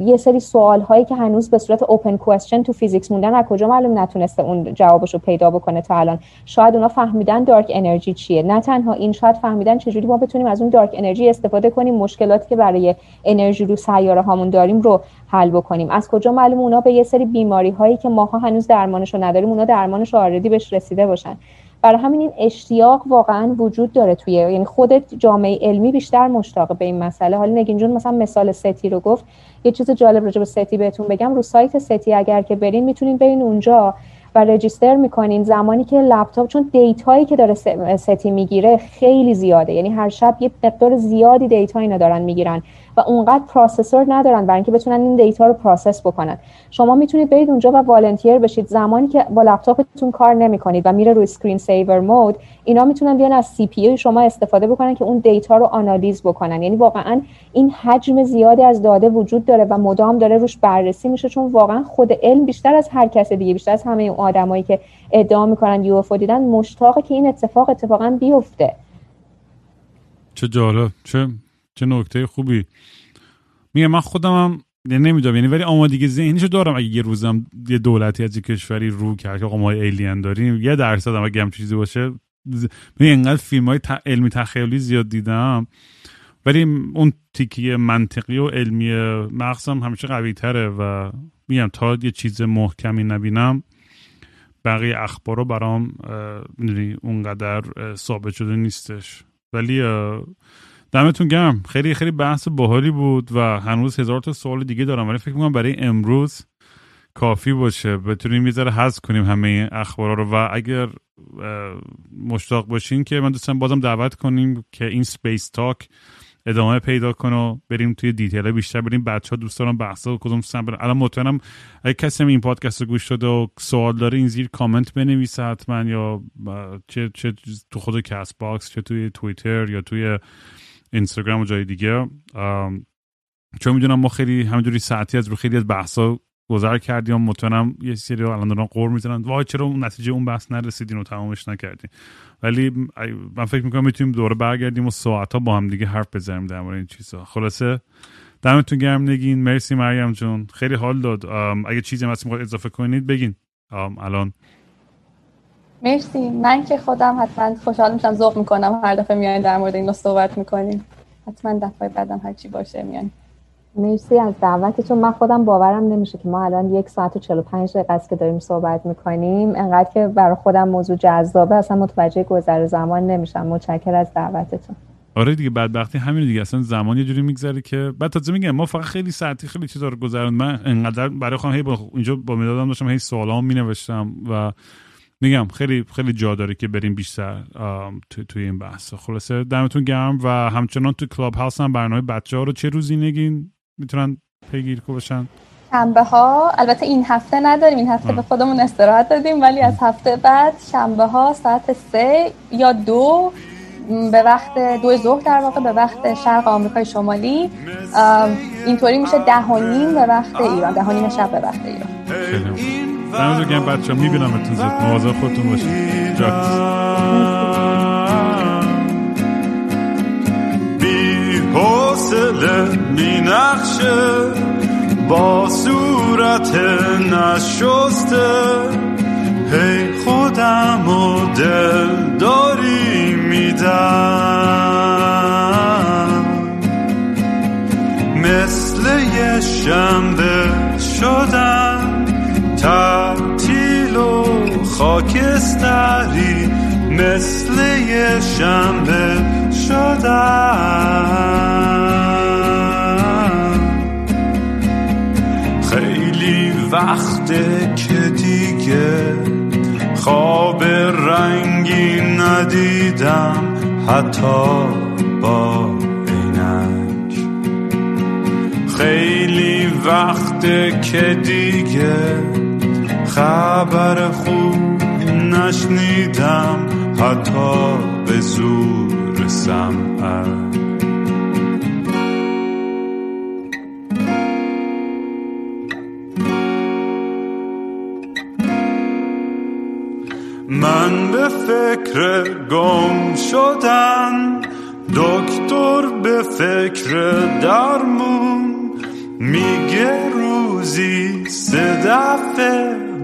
یه سری سوال هایی که هنوز به صورت open question تو physics موندن از کجا معلوم نتونسته اون جوابش رو پیدا بکنه تا الان؟ شاید اونا فهمیدن dark energy چیه. نه تنها این شاید فهمیدن چجوری ما بتونیم از اون dark energy استفاده کنیم. مشکلاتی که برای انرژی رو سیاره هامون داریم رو حل بکنیم. از کجا معلوم اونا به یه سری بیماری هایی که ماها هنوز درمانش رو نداریم اونا درمانش رو already بهش رسیده باشن. برای همین این اشتیاق واقعا وجود داره توی یعنی خودت جامعه علمی بیشتر مشتاق به این مسئله. حالا نگین جون مثلا مثال SETI رو گفت. یه چیز جالب راجع به SETI بهتون بگم. رو سایت SETI اگر که برین می‌تونین برین اونجا و register می‌کنین. زمانی که لپتاپ چون data یی که داره SETI می‌گیره خیلی زیاده. یعنی هر شب یه مقدار زیادی data اینا دارن می‌گیرن. و اونقدر processor ندارن برای اینکه بتونن این data رو process بکنن. شما می‌تونید برید اونجا و volunteer بشید. زمانی که با لپتاپتون کار نمی‌کنید و میره روی screen saver mode اینا می‌تونن بیان از CPU شما استفاده بکنن که اون data رو آنالیز بکنن. یعنی واقعا این حجم زیادی از داده وجود داره و مدام داره روش بررسی میشه چون واقعا خود علم بیشتر از هر کس دیگه بیشتر از همه اون آدمایی که ادعا می‌کنن UFO دیدن مشتاقه که این اتفاق اتفاقا بیفته. چه جالب. چه چه نکته خوبی. میگم من خودم هم یعنی نمی‌دونم یعنی ولی آمادگی ذهنیشو دارم. اگه یه روزم یه دولتی از کشوری رو کرد که ما alien داریم یه درصد هم اگه هم چیزی باشه من اینقدر فیلم های علمی تخیلی زیاد دیدم. ولی اون تیکی منطقی و علمی مغزم همیشه قوی تره و میگم تا یه چیز محکمی نبینم بقیه اخبار رو برام می‌دونی اونقدر ثابت شده نیستش. ولی دمتون گرم. خیلی خیلی بحث باحالی بود و هنوز هزار تا سوال دیگه دارم ولی فکر می‌کنم برای امروز کافی باشه. بتونیم یه ذره حذف کنیم همه اخبارا رو. و اگر مشتاق باشین که من دوستم بازم دعوت کنیم که این space talk ادامه پیدا کنه و بریم توی detail بیشتر بریم. بچه ها دوست دارم بحثا کدوم سن الان مطمئنم اگه کسی این پادکست رو گوش داده و سوال داره این زیر کامنت بنویسه حتما یا چه, چه تو خود CastBox چه توی توییتر یا توی اینستاگرام و جای دیگه. چون می‌دونم ما خیلی همینجوری سطحی از رو خیلی از بحثا گذر کردیم مطمئنم یه سری الان دارن غر می‌زنن. وای چرا اون نتیجه اون بحث نرسیدین و تمامش نکردین؟ ولی من فکر می‌کنم می‌تونیم دوره برگردیم و ساعت ها با هم دیگه حرف بزنیم در مورد این چیزا. خلاصه دمتون گرم نگین. مرسی مریم جون. خیلی حال داد. اگه چیزی هست اضافه کنید بگین. الان مرسی. من که خودم حتما خوشحال میشم ذوق می‌کنم. هر دفعه میایین در مورد این صحبت می‌کنیم. حتما دفعه بعدم هر چی باشه میایین مرسی از دعوتتون من خودم باورم نمیشه که ما الان یک ساعت و 45 دقیقه است که داریم صحبت می‌کنیم. انقدر که برای خودم موضوع جذابه اصلا متوجه گذر زمان نمیشم. متشکر از دعوتتون. آره دیگه بعدبختی همین دیگه. اصلا زمان یه جوری میگذره که بعد تازه میگم ما فقط خیلی ساعتی خیلی چیزا رو گذروند من انقدر برای خودم هی با اینجا با مدادم داشتم هی سوالام مینوشتم و میگم خیلی خیلی جا داره که بریم بیشتر تو توی این بحث. خلاصه دمتون گرم و همچنان تو کلاب هاوس هم برنامه بچه ها رو چه روزی نگین می‌تونن پیگیر باشن شنبه ها البته این هفته نداریم این هفته به خودمون استراحت دادیم ولی از هفته بعد شنبه ها ساعت سه یا دو به وقت دو ظهر در واقع به وقت شرق آمریکای شمالی. اینطوری میشه ده و نیم به وقت ایران ده و نیم شب به وقت ایران. خیلی گم بچه ها می‌بینم اتون زد مواظب خودتون باشید بی حوصله می نقشه با صورت نشسته. هی خودم و دل داری میدم. مثل یه شنبه شدم تعطیل و خاکستری مثل یه شنبه شدم خیلی وقته که دیگه خواب رنگی ندیدم حتی با عینک. خیلی وقته که دیگه خبر خوب نشنیدم حتی به زور سمعک من به فکر گم شدن دکتر به فکر درمون میگه روزی سه دفعه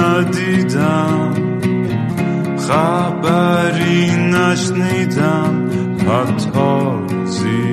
ندیدم. خبری نشنیدم. حتی زیر